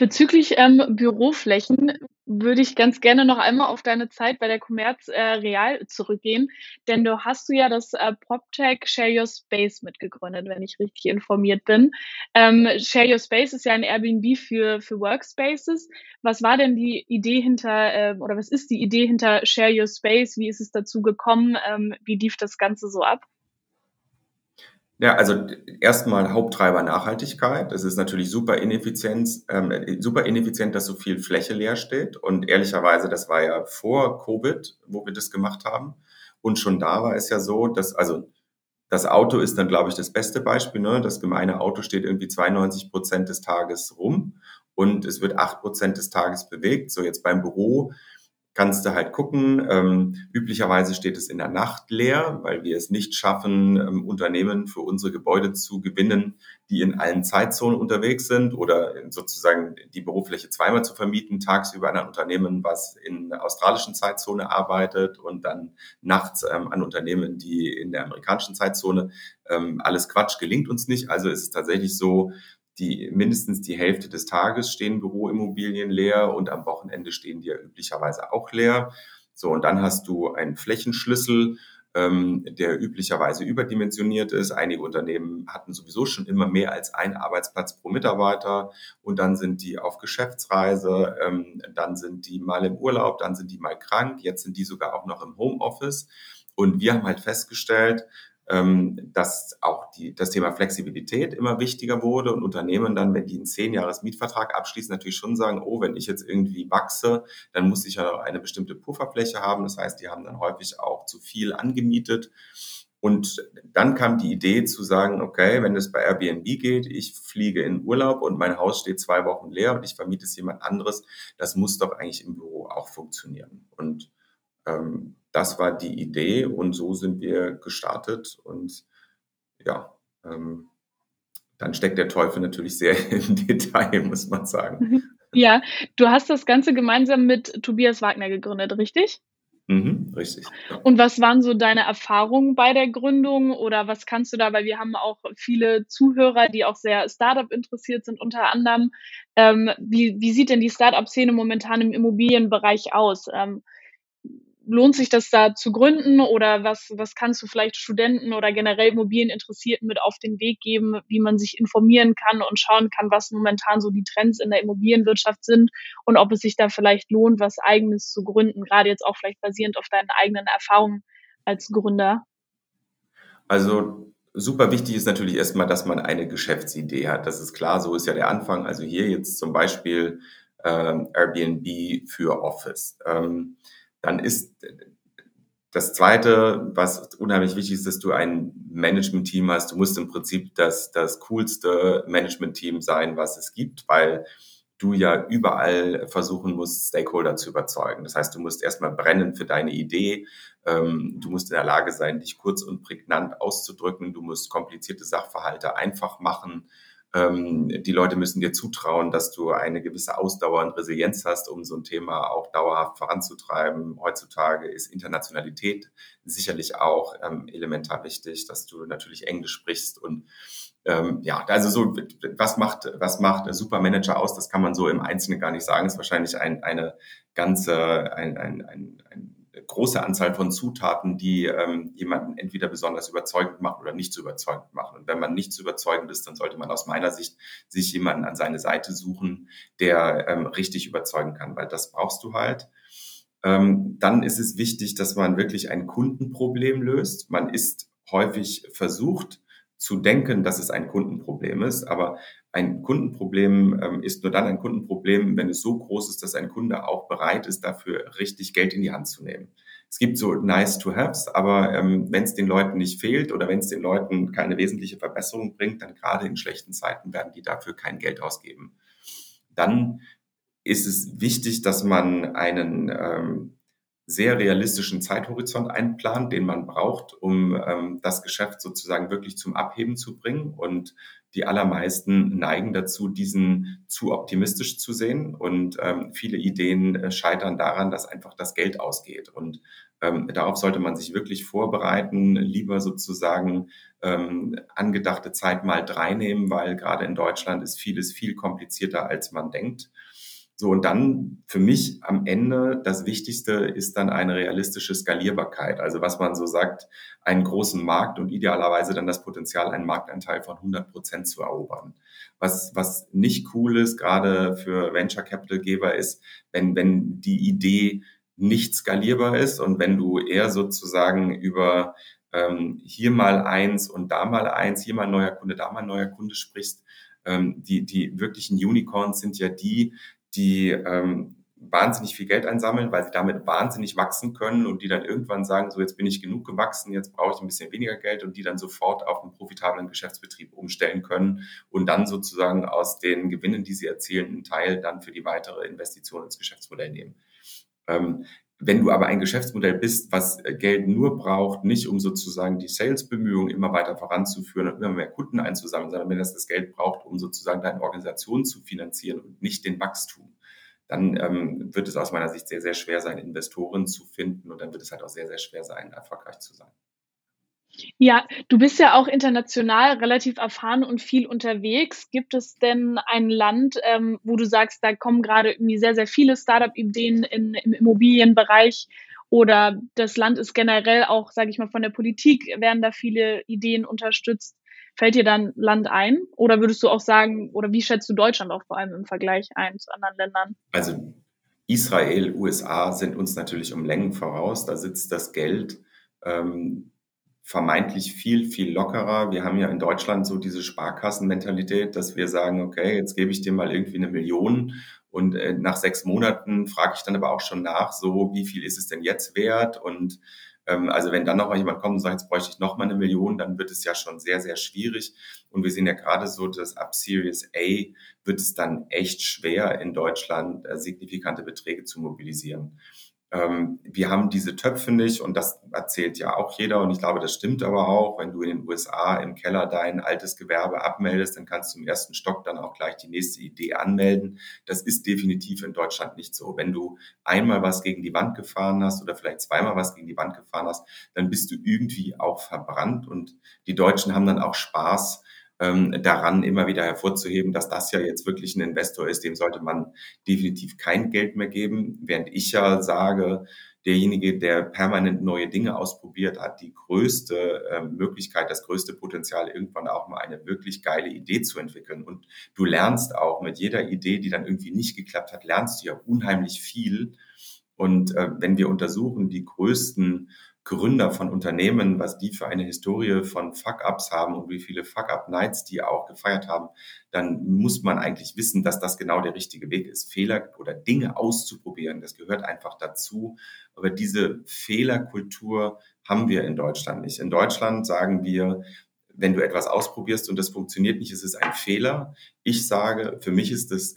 Bezüglich ähm, Büroflächen würde ich ganz gerne noch einmal auf deine Zeit bei der Commerz äh, Real zurückgehen, denn du hast du ja das äh, PropTech Share Your Space mitgegründet, wenn ich richtig informiert bin. Ähm, Share Your Space ist ja ein Airbnb für, für Workspaces. Was war denn die Idee hinter, äh, oder was ist die Idee hinter Share Your Space? Wie ist es dazu gekommen? Ähm, wie lief das Ganze so ab? Ja, also erstmal Haupttreiber Nachhaltigkeit. Es ist natürlich super ineffizient, ähm, super ineffizient, dass so viel Fläche leer steht. Und ehrlicherweise, das war ja vor Covid, wo wir das gemacht haben. Und schon da war es ja so, dass, also das Auto ist dann, glaube ich, das beste Beispiel. Ne? Das gemeine Auto steht irgendwie 92 Prozent des Tages rum und es wird acht Prozent des Tages bewegt. So jetzt beim Büro kannst du halt gucken. Ähm, üblicherweise steht es in der Nacht leer, weil wir es nicht schaffen, ähm, Unternehmen für unsere Gebäude zu gewinnen, die in allen Zeitzonen unterwegs sind oder sozusagen die Bürofläche zweimal zu vermieten, tagsüber an ein Unternehmen, was in der australischen Zeitzone arbeitet und dann nachts ähm, an Unternehmen, die in der amerikanischen Zeitzone. Ähm, alles Quatsch gelingt uns nicht. Also ist es tatsächlich so, die mindestens die Hälfte des Tages stehen Büroimmobilien leer und am Wochenende stehen die ja üblicherweise auch leer. So, und dann hast du einen Flächenschlüssel, ähm, der üblicherweise überdimensioniert ist. Einige Unternehmen hatten sowieso schon immer mehr als einen Arbeitsplatz pro Mitarbeiter und dann sind die auf Geschäftsreise, ähm, dann sind die mal im Urlaub, dann sind die mal krank, jetzt sind die sogar auch noch im Homeoffice. Und wir haben halt festgestellt, ähm, dass auch die, das Thema Flexibilität immer wichtiger wurde und Unternehmen dann, wenn die einen zehn Jahres Mietvertrag abschließen, natürlich schon sagen, oh, wenn ich jetzt irgendwie wachse, dann muss ich ja noch eine bestimmte Pufferfläche haben. Das heißt, die haben dann häufig auch zu viel angemietet. Und dann kam die Idee zu sagen, okay, wenn es bei Airbnb geht, ich fliege in Urlaub und mein Haus steht zwei Wochen leer und ich vermiete es jemand anderes, das muss doch eigentlich im Büro auch funktionieren. Und ähm, das war die Idee und so sind wir gestartet und ja, ähm, dann steckt der Teufel natürlich sehr im Detail, muss man sagen. Ja, du hast das Ganze gemeinsam mit Tobias Wagner gegründet, richtig? Mhm, richtig. Ja. Und was waren so deine Erfahrungen bei der Gründung oder was kannst du da, weil wir haben auch viele Zuhörer, die auch sehr Startup interessiert sind, unter anderem. Ähm, wie, wie sieht denn die Startup-Szene momentan im Immobilienbereich aus? Ähm, lohnt sich das da zu gründen oder was, was kannst du vielleicht Studenten oder generell Immobilieninteressierten mit auf den Weg geben, wie man sich informieren kann und schauen kann, was momentan so die Trends in der Immobilienwirtschaft sind und ob es sich da vielleicht lohnt, was eigenes zu gründen, gerade jetzt auch vielleicht basierend auf deinen eigenen Erfahrungen als Gründer? Also super wichtig ist natürlich erstmal, dass man eine Geschäftsidee hat. Das ist klar, so ist ja der Anfang. Also hier jetzt zum Beispiel ähm, Airbnb für Office. Ähm, dann ist das Zweite, was unheimlich wichtig ist, dass du ein Management-Team hast. Du musst im Prinzip das, das coolste Management-Team sein, was es gibt, weil du ja überall versuchen musst, Stakeholder zu überzeugen. Das heißt, du musst erstmal brennen für deine Idee. Ähm, du musst in der Lage sein, dich kurz und prägnant auszudrücken. Du musst komplizierte Sachverhalte einfach machen. Ähm, die Leute müssen dir zutrauen, dass du eine gewisse Ausdauer und Resilienz hast, um so ein Thema auch dauerhaft voranzutreiben. Heutzutage ist Internationalität sicherlich auch ähm, elementar wichtig, dass du natürlich Englisch sprichst und ähm, ja, also so, was macht, was macht Supermanager aus? Das kann man so im Einzelnen gar nicht sagen. Das ist wahrscheinlich ein, eine ganze, ein, ein, ein, ein große Anzahl von Zutaten, die ähm, jemanden entweder besonders überzeugend machen oder nicht so überzeugend machen. Und wenn man nicht so überzeugend ist, dann sollte man aus meiner Sicht sich jemanden an seine Seite suchen, der ähm, richtig überzeugen kann, weil das brauchst du halt. Ähm, dann ist es wichtig, dass man wirklich ein Kundenproblem löst. Man ist häufig versucht, zu denken, dass es ein Kundenproblem ist. Aber ein Kundenproblem ähm, ist nur dann ein Kundenproblem, wenn es so groß ist, dass ein Kunde auch bereit ist, dafür richtig Geld in die Hand zu nehmen. Es gibt so nice to haves, aber ähm, wenn es den Leuten nicht fehlt oder wenn es den Leuten keine wesentliche Verbesserung bringt, dann gerade in schlechten Zeiten werden die dafür kein Geld ausgeben. Dann ist es wichtig, dass man einen ähm, sehr realistischen Zeithorizont einplant, den man braucht, um ähm, das Geschäft sozusagen wirklich zum Abheben zu bringen. Und die allermeisten neigen dazu, diesen zu optimistisch zu sehen. Und ähm, viele Ideen äh, scheitern daran, dass einfach das Geld ausgeht. Und ähm, darauf sollte man sich wirklich vorbereiten, lieber sozusagen ähm, angedachte Zeit mal drei nehmen, weil gerade in Deutschland ist vieles viel komplizierter, als man denkt. So, und dann für mich am Ende das Wichtigste ist dann eine realistische Skalierbarkeit. Also was man so sagt, einen großen Markt und idealerweise dann das Potenzial, einen Marktanteil von 100 Prozent zu erobern. Was, was nicht cool ist, gerade für Venture Capital Geber ist, wenn, wenn die Idee nicht skalierbar ist und wenn du eher sozusagen über ähm, hier mal eins und da mal eins, hier mal neuer Kunde, da mal neuer Kunde sprichst, ähm, die, die wirklichen Unicorns sind ja die, die ähm, wahnsinnig viel Geld einsammeln, weil sie damit wahnsinnig wachsen können und die dann irgendwann sagen, so jetzt bin ich genug gewachsen, jetzt brauche ich ein bisschen weniger Geld und die dann sofort auf einen profitablen Geschäftsbetrieb umstellen können und dann sozusagen aus den Gewinnen, die sie erzielen, einen Teil dann für die weitere Investition ins Geschäftsmodell nehmen. Ähm, wenn du aber ein Geschäftsmodell bist, was Geld nur braucht, nicht um sozusagen die Sales-Bemühungen immer weiter voranzuführen und immer mehr Kunden einzusammeln, sondern wenn das das Geld braucht, um sozusagen deine Organisation zu finanzieren und nicht den Wachstum, dann ähm, wird es aus meiner Sicht sehr, sehr schwer sein, Investoren zu finden und dann wird es halt auch sehr, sehr schwer sein, erfolgreich zu sein. Ja, du bist ja auch international relativ erfahren und viel unterwegs. Gibt es denn ein Land, ähm, wo du sagst, da kommen gerade irgendwie sehr, sehr viele Startup-Ideen im Immobilienbereich oder das Land ist generell auch, sage ich mal, von der Politik werden da viele Ideen unterstützt. Fällt dir dann Land ein? Oder würdest du auch sagen, oder wie schätzt du Deutschland auch vor allem im Vergleich ein zu anderen Ländern? Also Israel, USA sind uns natürlich um Längen voraus. Da sitzt das Geld. Ähm, vermeintlich viel, viel lockerer. Wir haben ja in Deutschland so diese Sparkassenmentalität, dass wir sagen, okay, jetzt gebe ich dir mal irgendwie eine Million und äh, nach sechs Monaten frage ich dann aber auch schon nach, so wie viel ist es denn jetzt wert? Und Ähm, also wenn dann noch mal jemand kommt und sagt, jetzt bräuchte ich noch mal eine Million, dann wird es ja schon sehr, sehr schwierig. Und wir sehen ja gerade so, dass ab Series A wird es dann echt schwer in Deutschland äh, signifikante Beträge zu mobilisieren. Ähm, wir haben diese Töpfe nicht und das erzählt ja auch jeder und ich glaube, das stimmt aber auch. Wenn du in den USA im Keller dein altes Gewerbe abmeldest, dann kannst du im ersten Stock dann auch gleich die nächste Idee anmelden. Das ist definitiv in Deutschland nicht so. Wenn du einmal was gegen die Wand gefahren hast oder vielleicht zweimal was gegen die Wand gefahren hast, dann bist du irgendwie auch verbrannt und die Deutschen haben dann auch Spaß, ähm, daran immer wieder hervorzuheben, dass das ja jetzt wirklich ein Investor ist, dem sollte man definitiv kein Geld mehr geben, während ich ja sage, derjenige, der permanent neue Dinge ausprobiert, hat die größte äh, Möglichkeit, das größte Potenzial, irgendwann auch mal eine wirklich geile Idee zu entwickeln. Und du lernst auch mit jeder Idee, die dann irgendwie nicht geklappt hat, lernst du ja unheimlich viel. Und äh, wenn wir untersuchen, die größten Gründer von Unternehmen, was die für eine Historie von Fuck-Ups haben und wie viele Fuck-Up-Nights die auch gefeiert haben, dann muss man eigentlich wissen, dass das genau der richtige Weg ist, Fehler oder Dinge auszuprobieren. Das gehört einfach dazu. Aber diese Fehlerkultur haben wir in Deutschland nicht. In Deutschland sagen wir, wenn du etwas ausprobierst und das funktioniert nicht, ist es ein Fehler. Ich sage, für mich ist es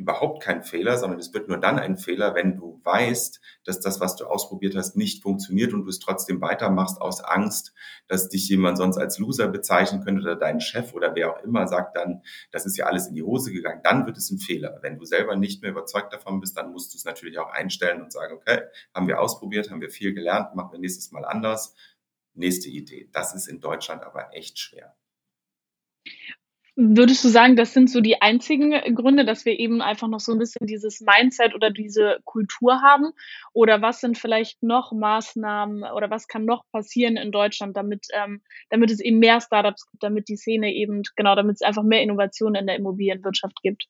überhaupt kein Fehler, sondern es wird nur dann ein Fehler, wenn du weißt, dass das, was du ausprobiert hast, nicht funktioniert und du es trotzdem weitermachst aus Angst, dass dich jemand sonst als Loser bezeichnen könnte oder dein Chef oder wer auch immer sagt dann, das ist ja alles in die Hose gegangen. Dann wird es ein Fehler. Wenn du selber nicht mehr überzeugt davon bist, dann musst du es natürlich auch einstellen und sagen, okay, haben wir ausprobiert, haben wir viel gelernt, machen wir nächstes Mal anders. Nächste Idee. Das ist in Deutschland aber echt schwer. Würdest du sagen, das sind so die einzigen Gründe, dass wir eben einfach noch so ein bisschen dieses Mindset oder diese Kultur haben? Oder was sind vielleicht noch Maßnahmen oder was kann noch passieren in Deutschland, damit, ähm, damit es eben mehr Startups gibt, damit die Szene eben, genau, damit es einfach mehr Innovation in der Immobilienwirtschaft gibt?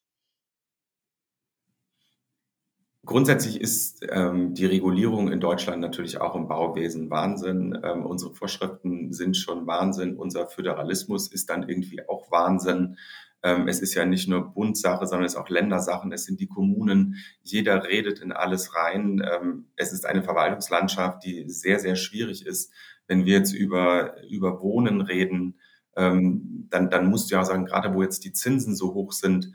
Grundsätzlich ist ähm, die Regulierung in Deutschland natürlich auch im Bauwesen Wahnsinn. Ähm, unsere Vorschriften sind schon Wahnsinn. Unser Föderalismus ist dann irgendwie auch Wahnsinn. Ähm, es ist ja nicht nur Bundsache, sondern es ist auch Ländersachen. Es sind die Kommunen. Jeder redet in alles rein. Ähm, es ist eine Verwaltungslandschaft, die sehr, sehr schwierig ist. Wenn wir jetzt über, über Wohnen reden, ähm, dann, dann musst du ja sagen, gerade wo jetzt die Zinsen so hoch sind,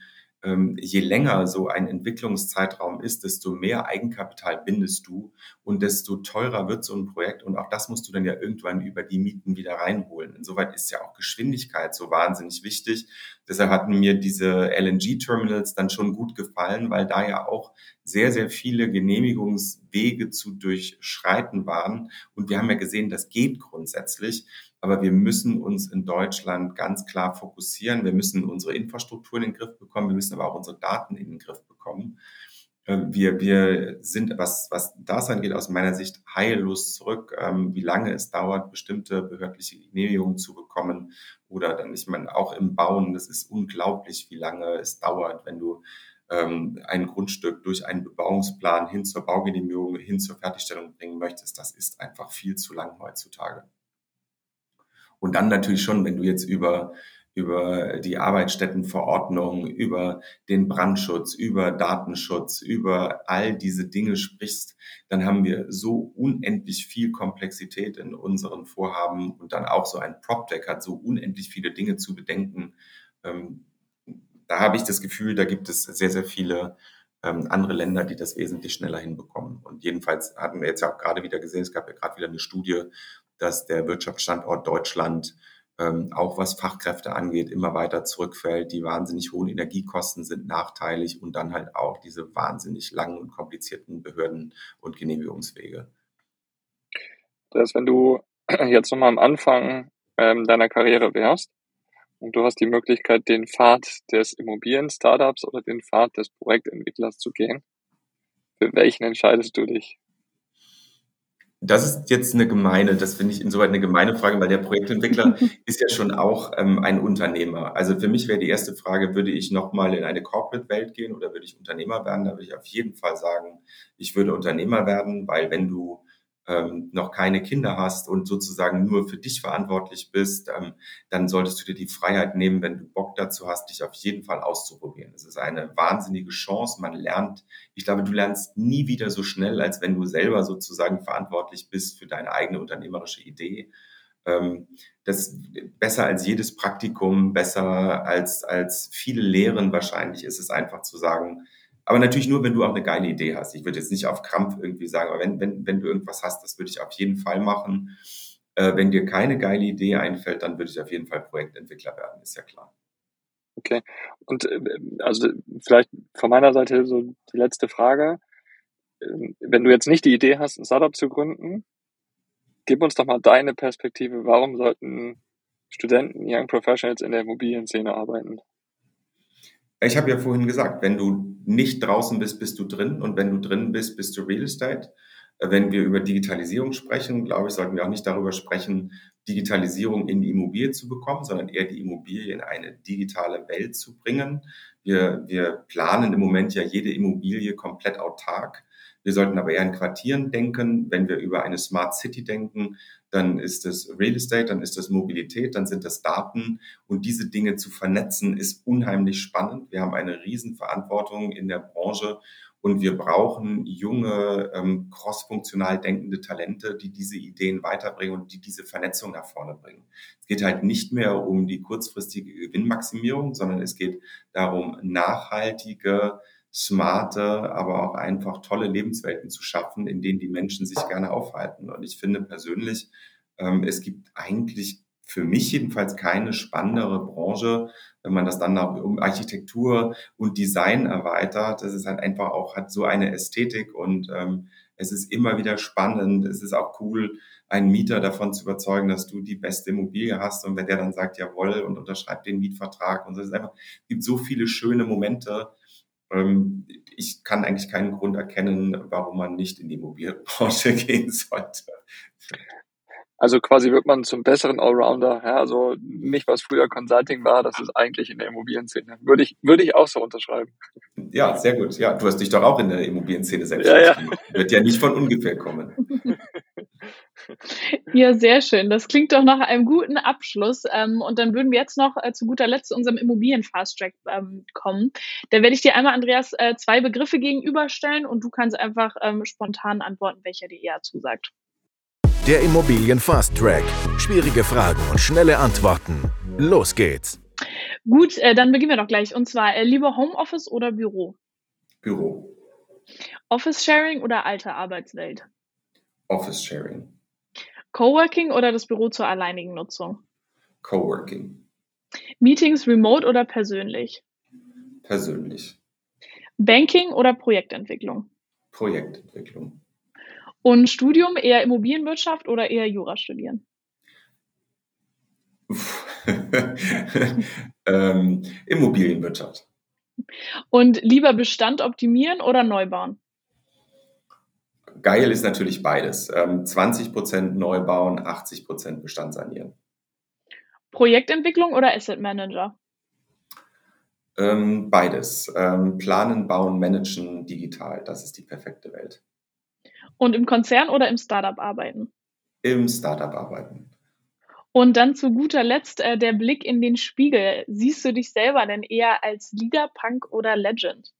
je länger so ein Entwicklungszeitraum ist, desto mehr Eigenkapital bindest du und desto teurer wird so ein Projekt. Und auch das musst du dann ja irgendwann über die Mieten wieder reinholen. Insoweit ist ja auch Geschwindigkeit so wahnsinnig wichtig. Deshalb hatten mir diese LNG-Terminals dann schon gut gefallen, weil da ja auch sehr, sehr viele Genehmigungswege zu durchschreiten waren. Und wir haben ja gesehen, das geht grundsätzlich. Aber wir müssen uns in Deutschland ganz klar fokussieren. Wir müssen unsere Infrastruktur in den Griff bekommen. Wir müssen aber auch unsere Daten in den Griff bekommen. Ähm, wir, wir sind, was, was das angeht, aus meiner Sicht heillos zurück, ähm, wie lange es dauert, bestimmte behördliche Genehmigungen zu bekommen. Oder dann, ich meine, auch im Bauen, das ist unglaublich, wie lange es dauert, wenn du ähm, ein Grundstück durch einen Bebauungsplan hin zur Baugenehmigung, hin zur Fertigstellung bringen möchtest. Das ist einfach viel zu lang heutzutage. Und dann natürlich schon, wenn du jetzt über über die Arbeitsstättenverordnung, über den Brandschutz, über Datenschutz, über all diese Dinge sprichst, dann haben wir so unendlich viel Komplexität in unseren Vorhaben und dann auch so ein PropTech hat so unendlich viele Dinge zu bedenken. Ähm, da habe ich das Gefühl, da gibt es sehr, sehr viele ähm, andere Länder, die das wesentlich schneller hinbekommen. Und jedenfalls hatten wir jetzt ja auch gerade wieder gesehen, es gab ja gerade wieder eine Studie, dass der Wirtschaftsstandort Deutschland ähm, auch was Fachkräfte angeht, immer weiter zurückfällt. Die wahnsinnig hohen Energiekosten sind nachteilig und dann halt auch diese wahnsinnig langen und komplizierten Behörden und Genehmigungswege. Das, wenn du jetzt nochmal am Anfang ähm, deiner Karriere wärst und du hast die Möglichkeit, den Pfad des Immobilien-Startups oder den Pfad des Projektentwicklers zu gehen, für welchen entscheidest du dich? Das ist jetzt eine gemeine, das finde ich insoweit eine gemeine Frage, weil der Projektentwickler ist ja schon auch ähm, ein Unternehmer. Also für mich wäre die erste Frage, würde ich nochmal in eine Corporate-Welt gehen oder würde ich Unternehmer werden? Da würde ich auf jeden Fall sagen, ich würde Unternehmer werden, weil wenn du ähm, noch keine Kinder hast und sozusagen nur für dich verantwortlich bist, ähm, dann solltest du dir die Freiheit nehmen, wenn du Bock dazu hast, dich auf jeden Fall auszuprobieren. Es ist eine wahnsinnige Chance. Man lernt, ich glaube, du lernst nie wieder so schnell, als wenn du selber sozusagen verantwortlich bist für deine eigene unternehmerische Idee. Ähm, das besser als jedes Praktikum, besser als, als viele Lehren wahrscheinlich ist es einfach zu sagen, aber natürlich nur, wenn du auch eine geile Idee hast. Ich würde jetzt nicht auf Krampf irgendwie sagen, aber wenn, wenn, wenn du irgendwas hast, das würde ich auf jeden Fall machen. Äh, wenn dir keine geile Idee einfällt, dann würde ich auf jeden Fall Projektentwickler werden, ist ja klar. Okay. Und äh, also vielleicht von meiner Seite so die letzte Frage. Ähm, wenn du jetzt nicht die Idee hast, ein Startup zu gründen, gib uns doch mal deine Perspektive. Warum sollten Studenten, Young Professionals in der Immobilienszene arbeiten? Ich habe ja vorhin gesagt, wenn du nicht draußen bist, bist du drin und wenn du drin bist, bist du Real Estate. Äh, wenn wir über Digitalisierung sprechen, glaube ich, sollten wir auch nicht darüber sprechen, Digitalisierung in die Immobilie zu bekommen, sondern eher die Immobilie in eine digitale Welt zu bringen. Wir, wir planen im Moment ja jede Immobilie komplett autark. Wir sollten aber eher in Quartieren denken. Wenn wir über eine Smart City denken, dann ist es Real Estate, dann ist das Mobilität, dann sind das Daten. Und diese Dinge zu vernetzen, ist unheimlich spannend. Wir haben eine Riesenverantwortung in der Branche und wir brauchen junge, ähm, crossfunktional denkende Talente, die diese Ideen weiterbringen und die diese Vernetzung nach vorne bringen. Es geht halt nicht mehr um die kurzfristige Gewinnmaximierung, sondern es geht darum, nachhaltige, smarte, aber auch einfach tolle Lebenswelten zu schaffen, in denen die Menschen sich gerne aufhalten. Und ich finde persönlich, ähm, es gibt eigentlich für mich jedenfalls keine spannendere Branche, wenn man das dann nach um Architektur und Design erweitert. Das ist halt einfach auch, hat so eine Ästhetik und ähm, es ist immer wieder spannend. Es ist auch cool, einen Mieter davon zu überzeugen, dass du die beste Immobilie hast. Und wenn der dann sagt, jawohl, und unterschreibt den Mietvertrag und so, es ist einfach, es gibt so viele schöne Momente, ich kann eigentlich keinen Grund erkennen, warum man nicht in die Immobilienbranche gehen sollte. Also quasi wird man zum besseren Allrounder. Ja, also nicht, was früher Consulting war, das ist eigentlich in der Immobilienszene. Würde ich, würde ich auch so unterschreiben. Ja, sehr gut. Ja, du hast dich doch auch in der Immobilienszene selbst ja, ja. Wird ja nicht von ungefähr kommen. Ja, sehr schön. Das klingt doch nach einem guten Abschluss. Ähm, und dann würden wir jetzt noch äh, zu guter Letzt zu unserem Immobilien-Fast-Track ähm, kommen. Da werde ich dir einmal, Andreas, äh, zwei Begriffe gegenüberstellen und du kannst einfach ähm, spontan antworten, welcher dir eher zusagt. Der Immobilien-Fast-Track. Schwierige Fragen und schnelle Antworten. Los geht's. Gut, äh, dann beginnen wir doch gleich. Und zwar lieber Homeoffice oder Büro? Büro. Office-Sharing oder alte Arbeitswelt? Office-Sharing. Coworking oder das Büro zur alleinigen Nutzung? Coworking. Meetings remote oder persönlich? Persönlich. Banking oder Projektentwicklung? Projektentwicklung. Und Studium eher Immobilienwirtschaft oder eher Jura studieren? ähm, Immobilienwirtschaft. Und lieber Bestand optimieren oder neu bauen? Geil ist natürlich beides. 20 ähm, Prozent neu bauen, 80 Prozent Bestand sanieren. Projektentwicklung oder Asset Manager? Ähm, beides. Ähm, planen, bauen, managen, digital. Das ist die perfekte Welt. Und im Konzern oder im Startup arbeiten? Im Startup arbeiten. Und dann zu guter Letzt äh, der Blick in den Spiegel. Siehst du dich selber denn eher als Leader, Punk oder Legend?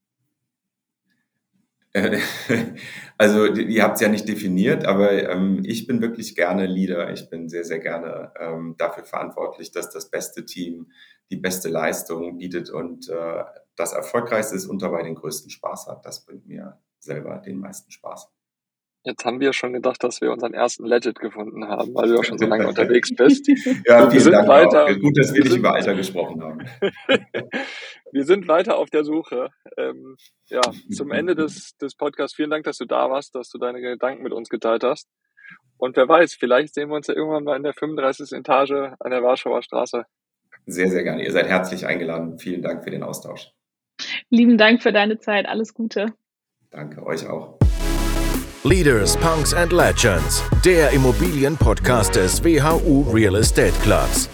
Also ihr habt es ja nicht definiert, aber ähm, ich bin wirklich gerne Leader. Ich bin sehr, sehr gerne ähm, dafür verantwortlich, dass das beste Team die beste Leistung bietet und äh, das erfolgreichste ist und dabei den größten Spaß hat. Das bringt mir selber den meisten Spaß. Jetzt haben wir schon gedacht, dass wir unseren ersten Legit gefunden haben, weil du auch schon so lange unterwegs bist. Ja, vielen Dank weiter, auch. Gut, dass wir nicht über Alter gesprochen haben. wir sind weiter auf der Suche. Ähm, ja, zum Ende des, des Podcasts, vielen Dank, dass du da warst, dass du deine Gedanken mit uns geteilt hast. Und wer weiß, vielleicht sehen wir uns ja irgendwann mal in der 35. Etage an der Warschauer Straße. Sehr, sehr gerne. Ihr seid herzlich eingeladen. Vielen Dank für den Austausch. Lieben Dank für deine Zeit. Alles Gute. Danke euch auch. Leaders, Punks and Legends, der Immobilienpodcast des WHU Real Estate Clubs.